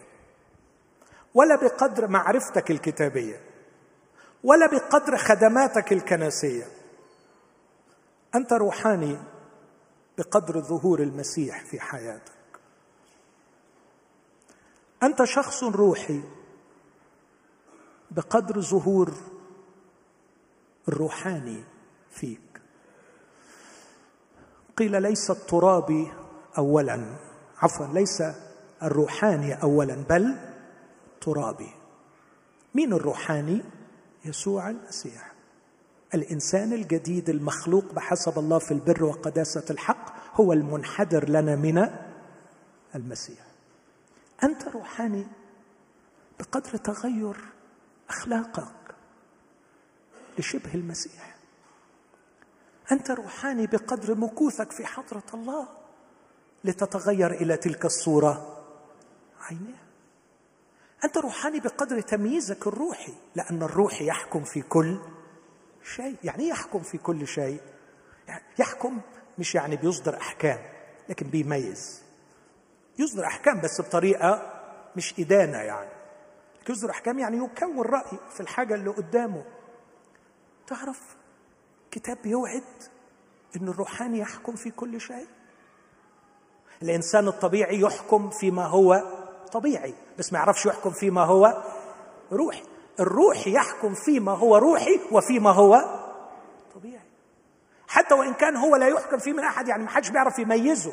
ولا بقدر معرفتك الكتابية ولا بقدر خدماتك الكنسية. أنت روحاني بقدر ظهور المسيح في حياتك. أنت شخص روحي. بقدر ظهور الروحاني فيك. قيل ليس الترابي اولا. عفوا ليس الروحاني اولا بل ترابي. مين الروحاني؟ يسوع المسيح. الإنسان الجديد المخلوق بحسب الله في البر وقداسة الحق هو المنحدر لنا من المسيح. أنت روحاني بقدر تغير أخلاقك لشبه المسيح. أنت روحاني بقدر مكوثك في حضرة الله لتتغير إلى تلك الصورة. عينيها أنت روحاني بقدر تمييزك الروحي لأن الروح يحكم في كل شيء. يعني يحكم في كل شيء. يعني يحكم مش يعني بيصدر أحكام لكن بيميز. يصدر أحكام بس بطريقة مش إدانة يعني. يصدر أحكام يعني يكون رأي في الحاجة اللي قدامه. تعرف كتاب بيوعد إن الروحاني يحكم في كل شيء؟ الإنسان الطبيعي يحكم فيما هو طبيعي بس ما يعرفش يحكم فيما هو روحي. الروح يحكم فيما هو روحي وفيما هو طبيعي. حتى وإن كان هو لا يحكم فيه من أحد يعني ما حدش بيعرف يميزه.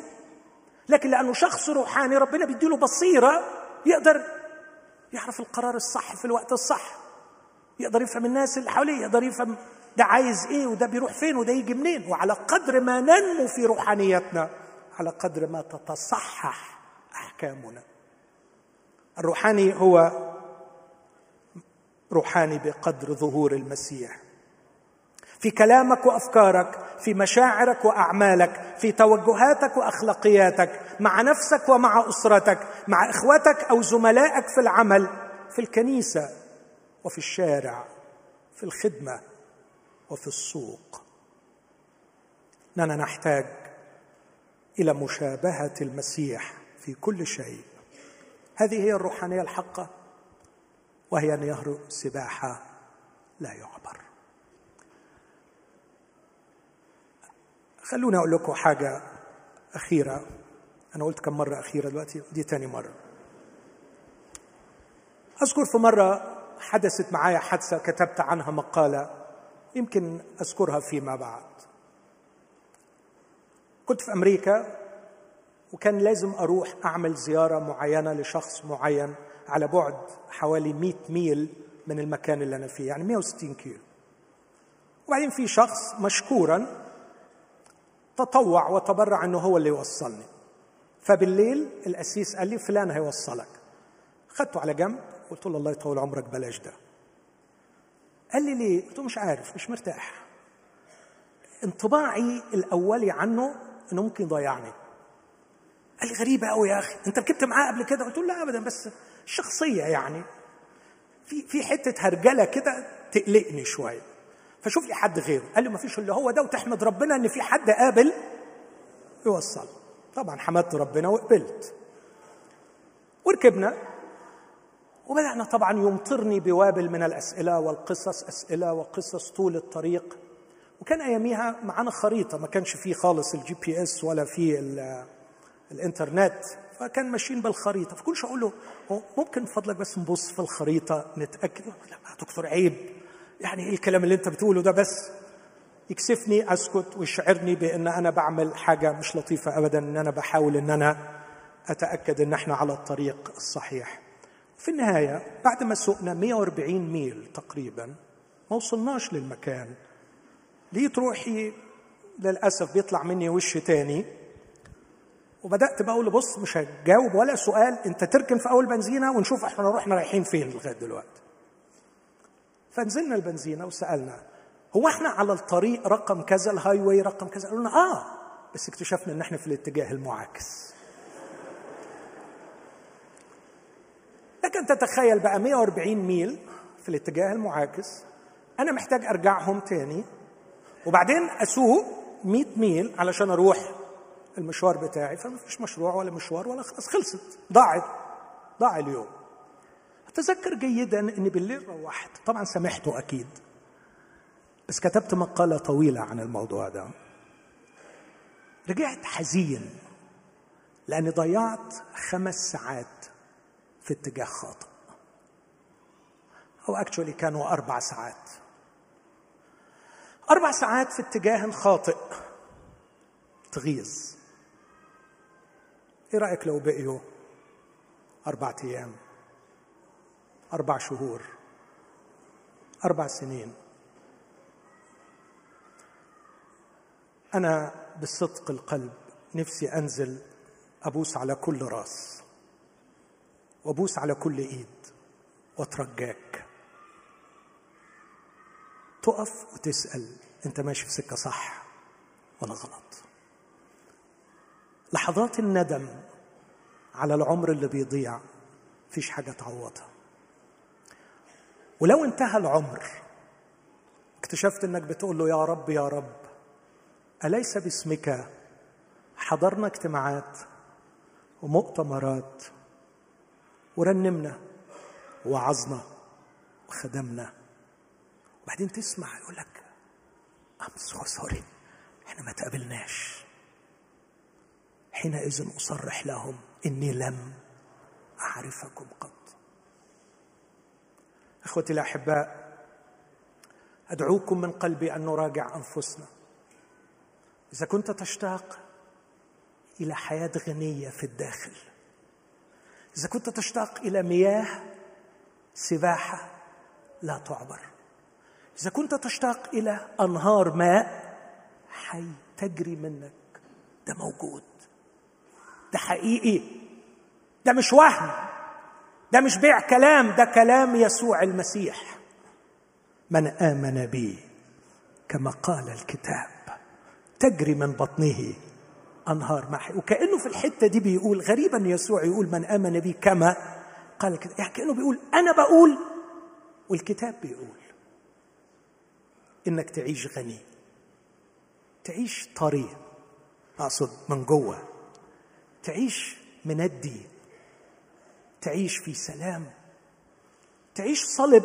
لكن لأنه شخص روحاني ربنا بيديله بصيرة يقدر يعرف القرار الصح في الوقت الصح يقدر يفهم الناس اللي حواليه يقدر يفهم ده عايز إيه وده بيروح فين وده يجي منين. وعلى قدر ما ننمو في روحانيتنا على قدر ما تتصحح أحكامنا. الروحاني هو روحاني بقدر ظهور المسيح. في كلامك وأفكارك في مشاعرك وأعمالك في توجهاتك وأخلاقياتك مع نفسك ومع أسرتك مع إخوتك أو زملائك في العمل في الكنيسة وفي الشارع في الخدمة وفي السوق. اننا نحتاج إلى مشابهة المسيح في كل شيء. هذه هي الروحانية الحقة. وهي نهر سباحة لا يعبر. خلوني أقول لكم حاجة أخيرة. أنا قلت كم مرة أخيرة دلوقتي؟ دي تاني مرة. أذكر في مرة حدثت معايا حادثة كتبت عنها مقالة يمكن أذكرها فيما بعد. كنت في أمريكا وكان لازم أروح أعمل زيارة معينة لشخص معين. على بعد حوالي 100 ميل من المكان اللي أنا فيه يعني 160 كيلو. وبعدين في شخص مشكورا تطوع وتبرع إنه هو اللي يوصلني. فبالليل القسيس قال لي فلان هيوصلك. خدته على جنب قلت له الله يطول عمرك بلاش ده. قال لي ليه؟ قلت له مش عارف مش مرتاح. انطباعي الأولي عنه إنه ممكن يضيعني. قال لي غريبة قوي يا أخي أنت ركبت معاه قبل كده؟ قلت له لا ابدا بس الشخصيه يعني. في في حتة هرجلة كده تقلقني شوية. فشوف لي حد غيره. قال لي ما فيش إلا هو ده وتحمد ربنا إن في حد قابل. يوصل. طبعا حمدت ربنا وقبلت. وركبنا. وبدأنا طبعا يمطرني بوابل من الأسئلة والقصص أسئلة وقصص طول الطريق. وكان أياميها معانا خريطة. ما كانش فيه خالص ال GPS ولا فيه الإنترنت. فكان ماشيين بالخريطة. فكل شوية أقول له ممكن فضلك بس نبص في الخريطة نتأكد. لا دكتور عيب. يعني إيه الكلام اللي أنت بتقوله ده بس؟ يكسفني أسكت ويشعرني بأن أنا بعمل حاجة مش لطيفة ابدا إن أنا بحاول إن أنا أتأكد إن إحنا على الطريق الصحيح. في النهاية بعد ما سقنا 140 ميل تقريبا ما وصلناش للمكان. لقيت روحي للأسف بيطلع مني وش تاني. وبدأت بقول بص مش هتجاوب ولا سؤال أنت تركن في أول بنزينة ونشوف إحنا رحنا رايحين فين لغاية دلوقتي. فنزلنا البنزينة وسألنا هو إحنا على الطريق رقم كذا ال highway رقم كذا؟ قالوا لنا آه بس اكتشفنا إن إحنا في الاتجاه المعاكس. لكن تتخيل بقى 140 ميل في الاتجاه المعاكس أنا محتاج أرجعهم تاني وبعدين أسوق 100 ميل علشان أروح المشوار بتاعي فما فيش مشروع ولا مشوار ولا خلاص خلصت. ضاعت. ضاع اليوم. أتذكر جيدا إني بالليل روحت. طبعا سامحته أكيد. بس كتبت مقالة طويلة عن الموضوع ده. رجعت حزين لأني ضيعت خمس ساعات في اتجاه خاطئ. أو اكشولي كانوا أربع ساعات. أربع ساعات في اتجاه خاطئ. تغيظ. إيه رأيك لو بقيوا أربع أيام أربع شهور أربع سنين؟ أنا بصدق القلب نفسي أنزل أبوس على كل راس وأبوس على كل إيد وأترجاك. تقف وتسأل أنت ماشي في سكة صح ولا غلط؟ لحظات الندم على العمر اللي بيضيع مفيش حاجة تعوضها. ولو انتهى العمر اكتشفت انك بتقول له يا رب يا رب أليس باسمك؟ حضرنا اجتماعات ومؤتمرات ورنمنا ووعظنا وخدمنا. وبعدين تسمع يقول لك I'm so sorry إحنا ما تقابلناش. حينئذ أصرح لهم إني لم أعرفكم قط. إخوتي الأحباء أدعوكم من قلبي أن نراجع أنفسنا. إذا كنت تشتاق إلى حياة غنية في الداخل إذا كنت تشتاق إلى مياه سباحة لا تعبر إذا كنت تشتاق إلى أنهار ماء حي تجري منك ده موجود. ده حقيقي. ده مش وهم. ده مش بيع كلام. ده كلام يسوع المسيح. من آمن بي كما قال الكتاب. تجري من بطنه أنهار محي. وكأنه في الحتة دي بيقول غريبا يسوع يقول من آمن بي كما قال الكتاب. يعني كأنه بيقول أنا بقول. والكتاب بيقول إنك تعيش غني. تعيش طري أقصد من جوه. تعيش مندي تعيش في سلام تعيش صلب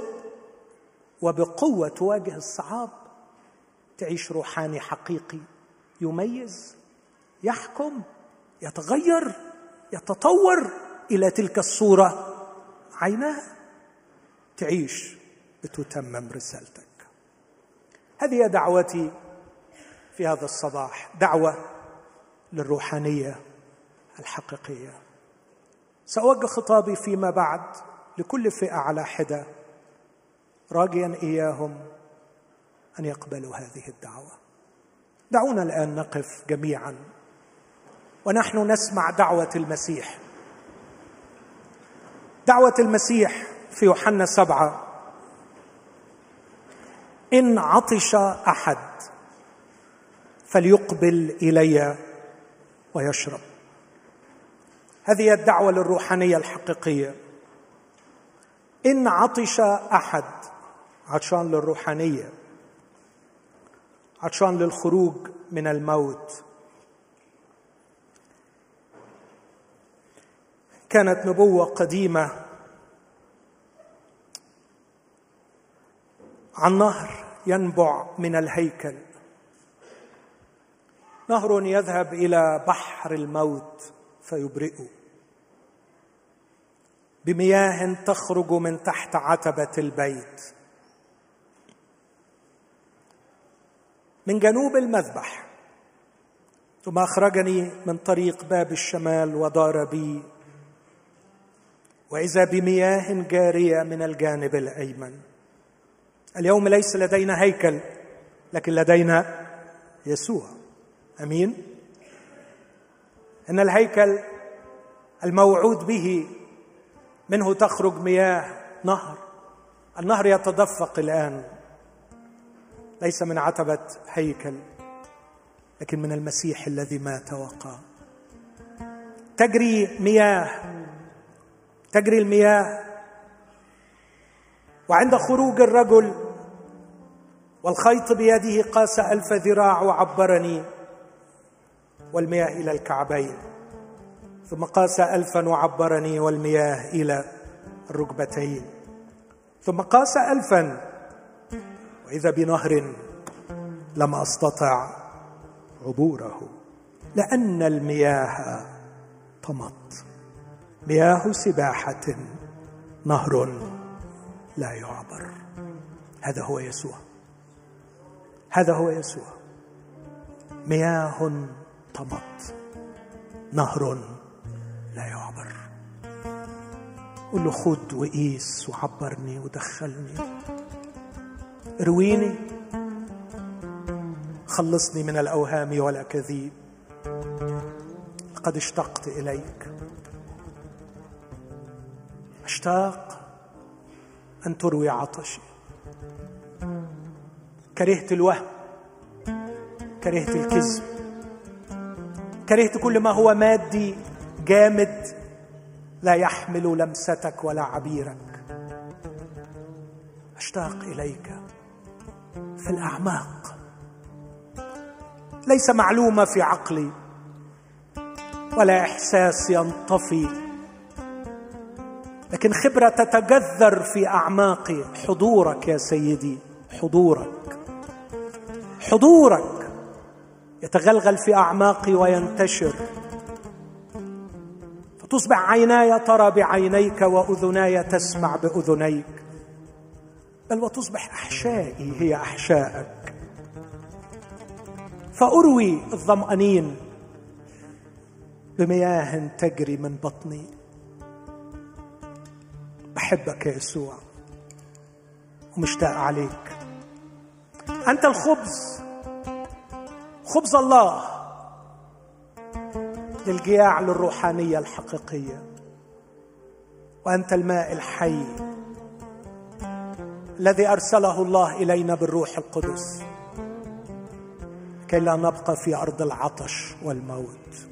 وبقوة تواجه الصعاب تعيش روحاني حقيقي يميز يحكم يتغير يتطور إلى تلك الصورة عيناها تعيش بتتمم رسالتك. هذه دعوتي في هذا الصباح دعوة للروحانية. الحقيقية. سأوجه خطابي فيما بعد لكل فئة على حدة راجيا إياهم أن يقبلوا هذه الدعوة. دعونا الآن نقف جميعا ونحن نسمع دعوة المسيح. دعوة المسيح في يوحنا سبعة. إن عطش أحد فليقبل إلي ويشرب. هذه الدعوة للروحانية الحقيقية. إن عطش أحد عطشان للروحانية عطشان للخروج من الموت. كانت نبوة قديمة عن نهر ينبع من الهيكل. نهر يذهب إلى بحر الموت فيبرئه. بمياه تخرج من تحت عتبة البيت. من جنوب المذبح ثم أخرجني من طريق باب الشمال ودار بي. وإذا بمياه جارية من الجانب الأيمن. اليوم ليس لدينا هيكل لكن لدينا يسوع. آمين؟ إن الهيكل الموعود به منه تخرج مياه نهر. النهر يتدفق الآن. ليس من عتبة هيكل لكن من المسيح الذي مات وقام تجري مياه تجري المياه. وعند خروج الرجل والخيط بيده قاس ألف ذراع وعبرني. والمياه إلى الكعبين. ثم قاس ألفا وعبرني والمياه إلى الركبتين. ثم قاس ألفا وإذا بنهر لم أستطع عبوره لأن المياه طمت مياه سباحة نهر لا يعبر. هذا هو يسوع. هذا هو يسوع. مياه طمت نهر لا يعبر. قل له خد وقيس وعبرني ودخلني. ارويني. خلصني من الأوهام والاكاذيب لقد اشتقت إليك. اشتاق أن تروي عطشي. كرهت الوهم. كرهت الكذب. كرهت كل ما هو مادي. جامد لا يحمل لمستك ولا عبيرك. أشتاق إليك في الأعماق. ليس معلومه في عقلي ولا إحساس ينطفي. لكن خبرة تتجذر في اعماقي حضورك يا سيدي حضورك. حضورك يتغلغل في أعماقي وينتشر. فتصبح عيناي ترى بعينيك وأذناي تسمع بأذنيك. بل وتصبح أحشائي هي أحشائك. فأروي الظمانين بمياه تجري من بطني. بحبك يا يسوع ومشتاق عليك. أنت الخبز خبز الله. للجياع للروحانية الحقيقية. وأنت الماء الحي الذي أرسله الله إلينا بالروح القدس. كي لا نبقى في أرض العطش والموت.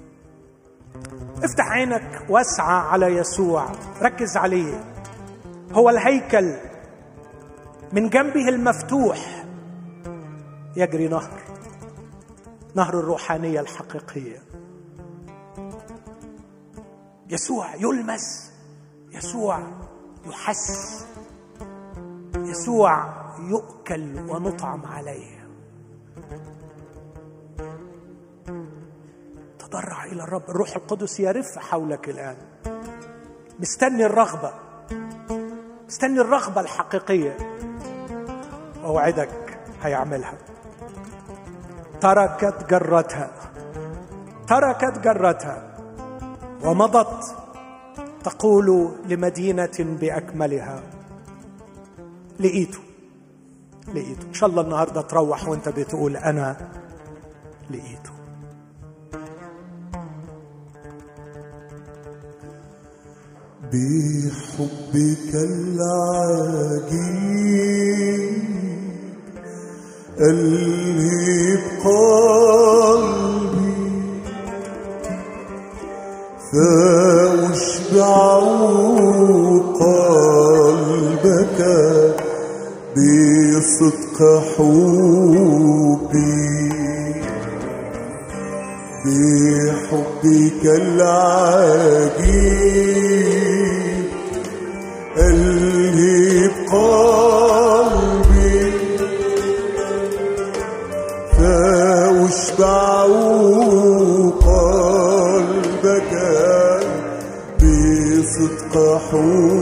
افتح عينك واسعى على يسوع. ركز عليه. هو الهيكل من جنبه المفتوح. يجري نهر. نهر الروحانية الحقيقية. يسوع يلمس يسوع يحس يسوع يؤكل ونطعم عليه. تضرع إلى الرب الروح القدس يرف حولك الآن. مستني الرغبة مستني الرغبة الحقيقية. أوعدك هيعملها. تركت جرتها تركت جرتها. ومضت تقول لمدينة بأكملها لقيته لقيته إن شاء الله النهارده تروح وأنت بتقول أنا لقيته بحبك العجيب اللي بقلبي فأشبع قلبك بصدق حبي. بحبك العجيب اللي بقلبي بصدق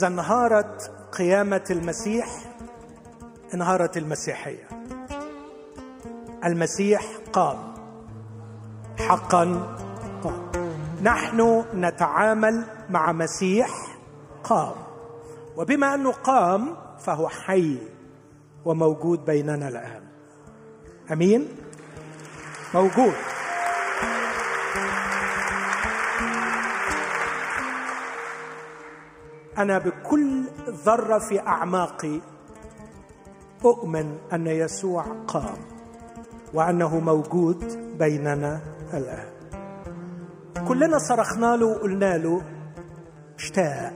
إذا انهارت قيامة المسيح انهارت المسيحية. المسيح قام. حقا قام. نحن نتعامل مع مسيح قام. وبما أنه قام فهو حي وموجود بيننا الآن. أمين؟ موجود. أنا بكل ذرة في أعماقي أؤمن أن يسوع قام وأنه موجود بيننا الآن. كلنا صرخنا له وقلنا له اشتاق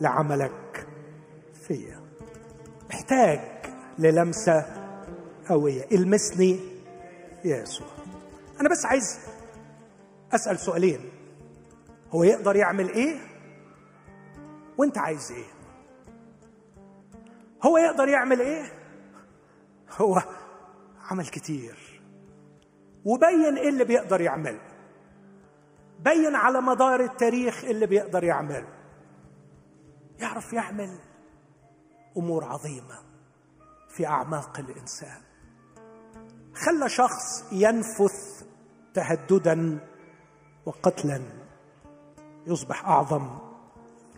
لعملك فيا. محتاج للمسة قوية. المسني يا يسوع. أنا بس عايز أسأل سؤالين. هو يقدر يعمل إيه؟ وانت عايز إيه؟ هو يقدر يعمل إيه؟ هو عمل كتير. وبين إيه اللي بيقدر يعمله. بين على مدار التاريخ اللي بيقدر يعمله. يعرف يعمل أمور عظيمة في أعماق الإنسان. خلى شخص ينفث تهددا وقتلا يصبح أعظم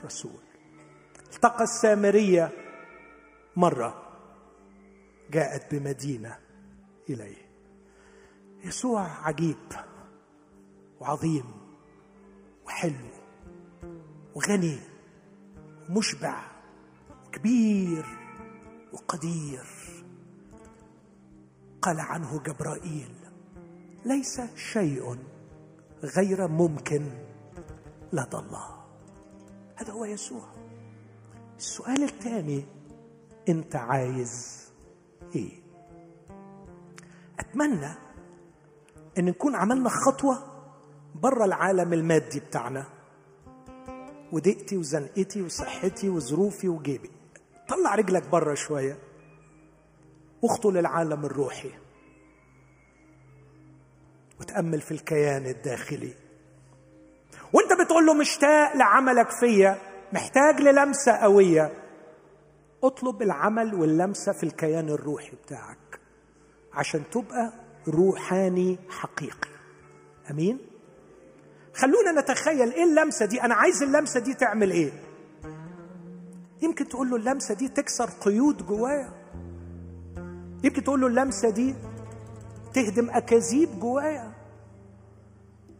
رسول. التقى السامرية مرة جاءت بمدينة إليه. يسوع عجيب وعظيم وحلو وغني ومشبع وكبير وقدير. قال عنه جبرائيل ليس شيء غير ممكن لدى الله. هذا هو يسوع. السؤال الثاني أنت عايز إيه؟ أتمنى إن نكون عملنا خطوة بره العالم المادي بتاعنا. ودقتي وزنقتي وصحتي وظروفي وجيبي. طلع رجلك بره شوية. واخطو للعالم الروحي. وتأمل في الكيان الداخلي. وأنت بتقول له مشتاق لعملك فيا. محتاج للمسة قوية. اطلب العمل واللمسة في الكيان الروحي بتاعك عشان تبقى روحاني حقيقي. أمين؟ خلونا نتخيل إيه اللمسة دي؟ أنا عايز اللمسة دي تعمل إيه؟ يمكن تقول له اللمسة دي تكسر قيود جوايا. يمكن تقول له اللمسة دي تهدم أكاذيب جوايا.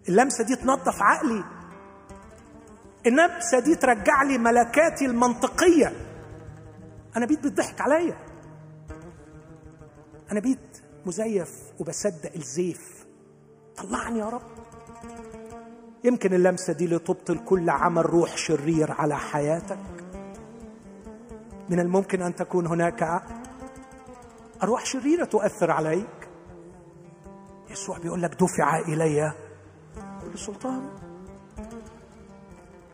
اللمسة دي تنظف عقلي. اللمسه دي ترجع لي ملكاتي المنطقية. أنا بيت بتضحك عليا. أنا بيت مزيف وبصدق الزيف. طلعني يا رب. يمكن اللمسة دي لتبطل كل عمل روح شرير على حياتك. من الممكن أن تكون هناك أرواح شريرة تؤثر عليك. يسوع بيقول لك دفع إلي كل سلطان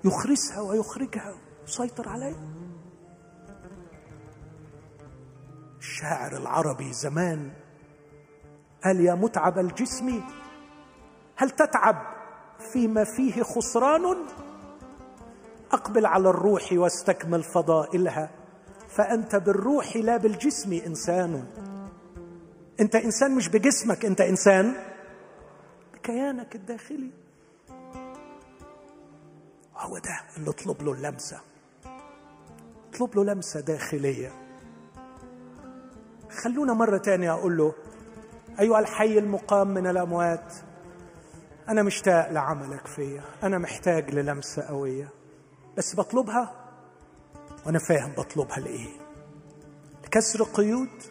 يخرسها ويخرجها يسيطر عليها. الشاعر العربي زمان قال يا متعب الجسم هل تتعب فيما فيه خسران؟ أقبل على الروح واستكمل فضائلها فأنت بالروح لا بالجسم إنسان. أنت إنسان مش بجسمك أنت إنسان بكيانك الداخلي. هو ده اللي اطلب له اللمسة. اطلب له لمسة داخلية. خلونا مرة تانية أقول له أيها الحي المقام من الأموات أنا مشتاق لعملك فيا أنا محتاج للمسة قوية. بس بطلبها؟ وأنا فاهم بطلبها لإيه. لكسر قيود؟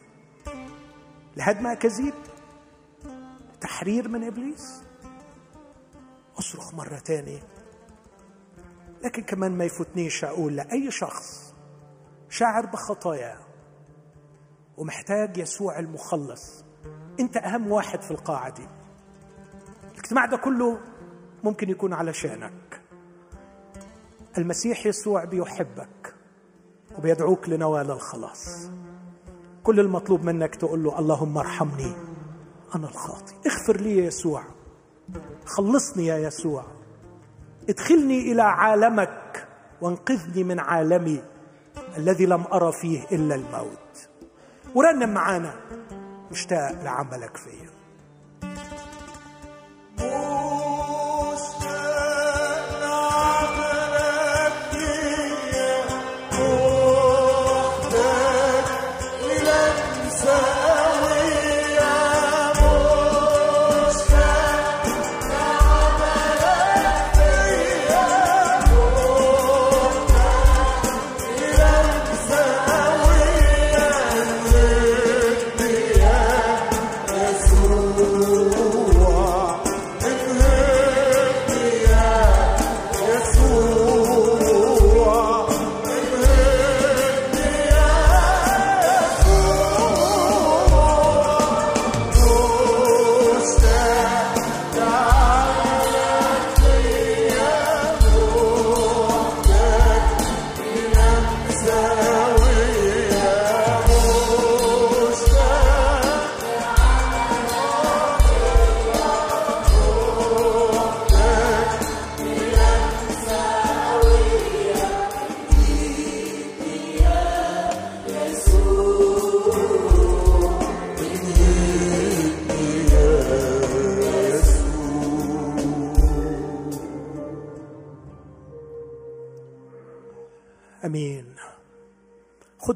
لهدم أكاذيب؟ تحرير من إبليس؟ أصرخ مرة تاني لكن كمان ما يفوتنيش أقول لأي شخص شاعر بخطاياه ومحتاج يسوع المخلص. أنت أهم واحد في القاعة دي. الاجتماع ده كله ممكن يكون علشانك المسيح يسوع بيحبك وبيدعوك لنوال الخلاص. كل المطلوب منك تقول له اللهم ارحمني أنا الخاطي اغفر لي يا يسوع. خلصني يا يسوع. ادخلني إلى عالمك وانقذني من عالمي الذي لم أرى فيه إلا الموت. ورنم معانا مشتاق لعملك فيا.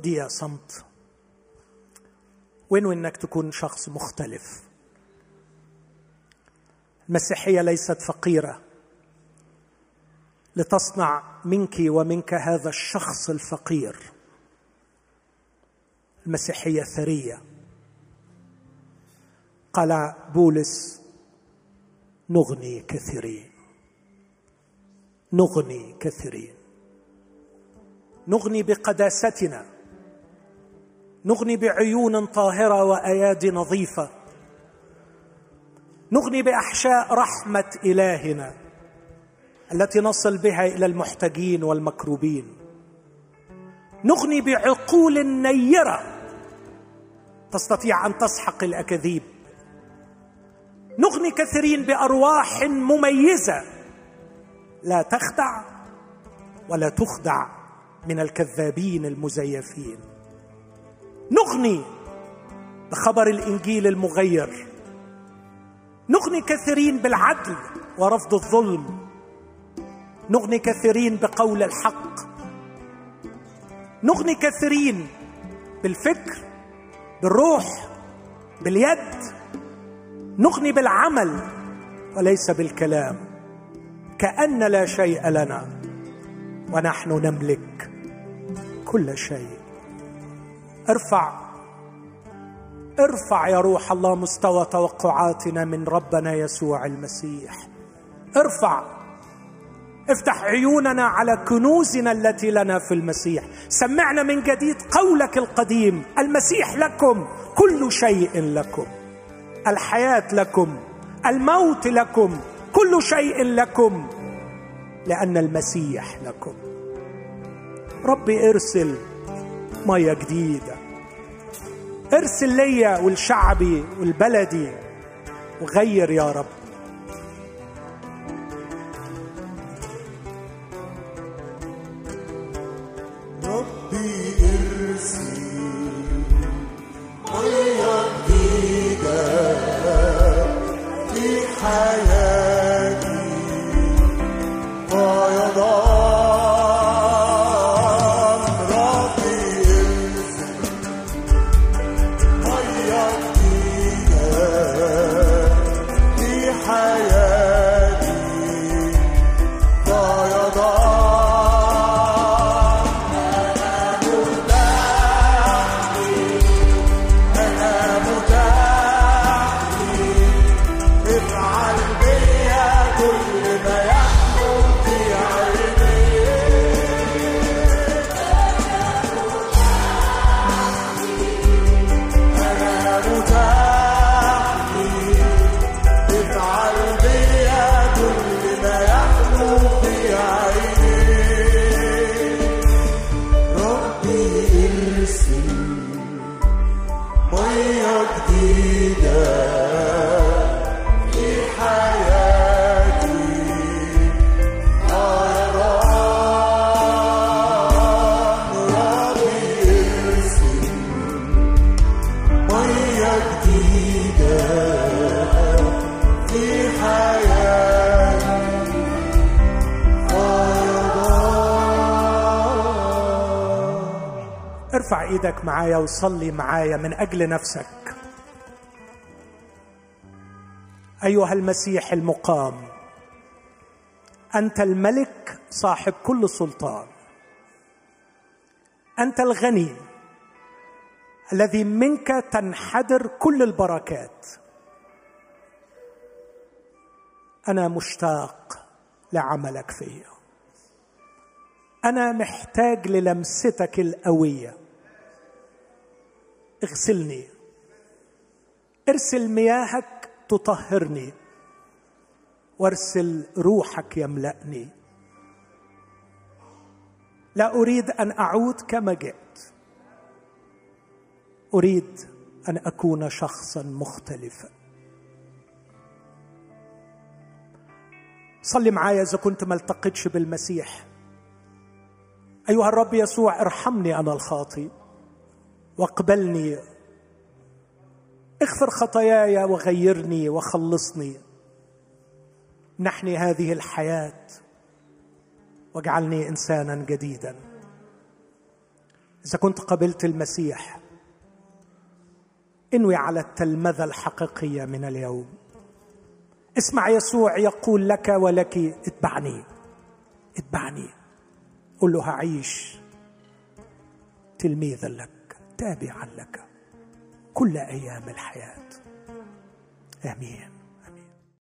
يا صمت. وين انك تكون شخص مختلف. المسيحية ليست فقيرة. لتصنع منك ومنك هذا الشخص الفقير. المسيحية ثرية. قال بولس نغني كثيرين. نغني كثيرين. نغني بقداستنا. نغني بعيون طاهرة وأيادي نظيفة. نغني بأحشاء رحمة إلهنا التي نصل بها إلى المحتاجين والمكروبين. نغني بعقول نيرة تستطيع أن تسحق الأكاذيب. نغني كثيرين بأرواح مميزة لا تخدع ولا تخدع من الكذابين المزيفين. نغني بخبر الإنجيل المغير. نغني كثيرين بالعدل ورفض الظلم. نغني كثيرين بقول الحق. نغني كثيرين بالفكر بالروح باليد. نغني بالعمل وليس بالكلام. كأن لا شيء لنا ونحن نملك كل شيء. ارفع. ارفع يا روح الله مستوى توقعاتنا من ربنا يسوع المسيح. ارفع. افتح عيوننا على كنوزنا التي لنا في المسيح. سمعنا من جديد قولك القديم المسيح لكم كل شيء لكم. الحياة لكم الموت لكم كل شيء لكم لأن المسيح لكم. ربي ارسل مية جديدة. ارسل ليا والشعبي والبلدي وغير يا رب. ربي ارسل حياتي. وصلي معايا من أجل نفسك. أيها المسيح المقام أنت الملك صاحب كل سلطان. أنت الغني الذي منك تنحدر كل البركات. أنا مشتاق لعملك فيا أنا محتاج للمستك القوية. اغسلني. ارسل مياهك تطهرني. وارسل روحك يملأني. لا أريد أن أعود كما جئت. أريد أن أكون شخصا مختلفا. صلي معايا إذا كنت ما التقيتش بالمسيح. أيها الرب يسوع ارحمني أنا الخاطي واقبلني. اغفر خطاياي وغيرني وخلصني. منحني هذه الحياة. واجعلني إنسانا جديدا. إذا كنت قبلت المسيح انوي على التلمذة الحقيقية من اليوم. اسمع يسوع يقول لك ولك اتبعني. اتبعني. قل له هعيش تلميذا لك. تابعا لك كل أيام الحياة. آمين.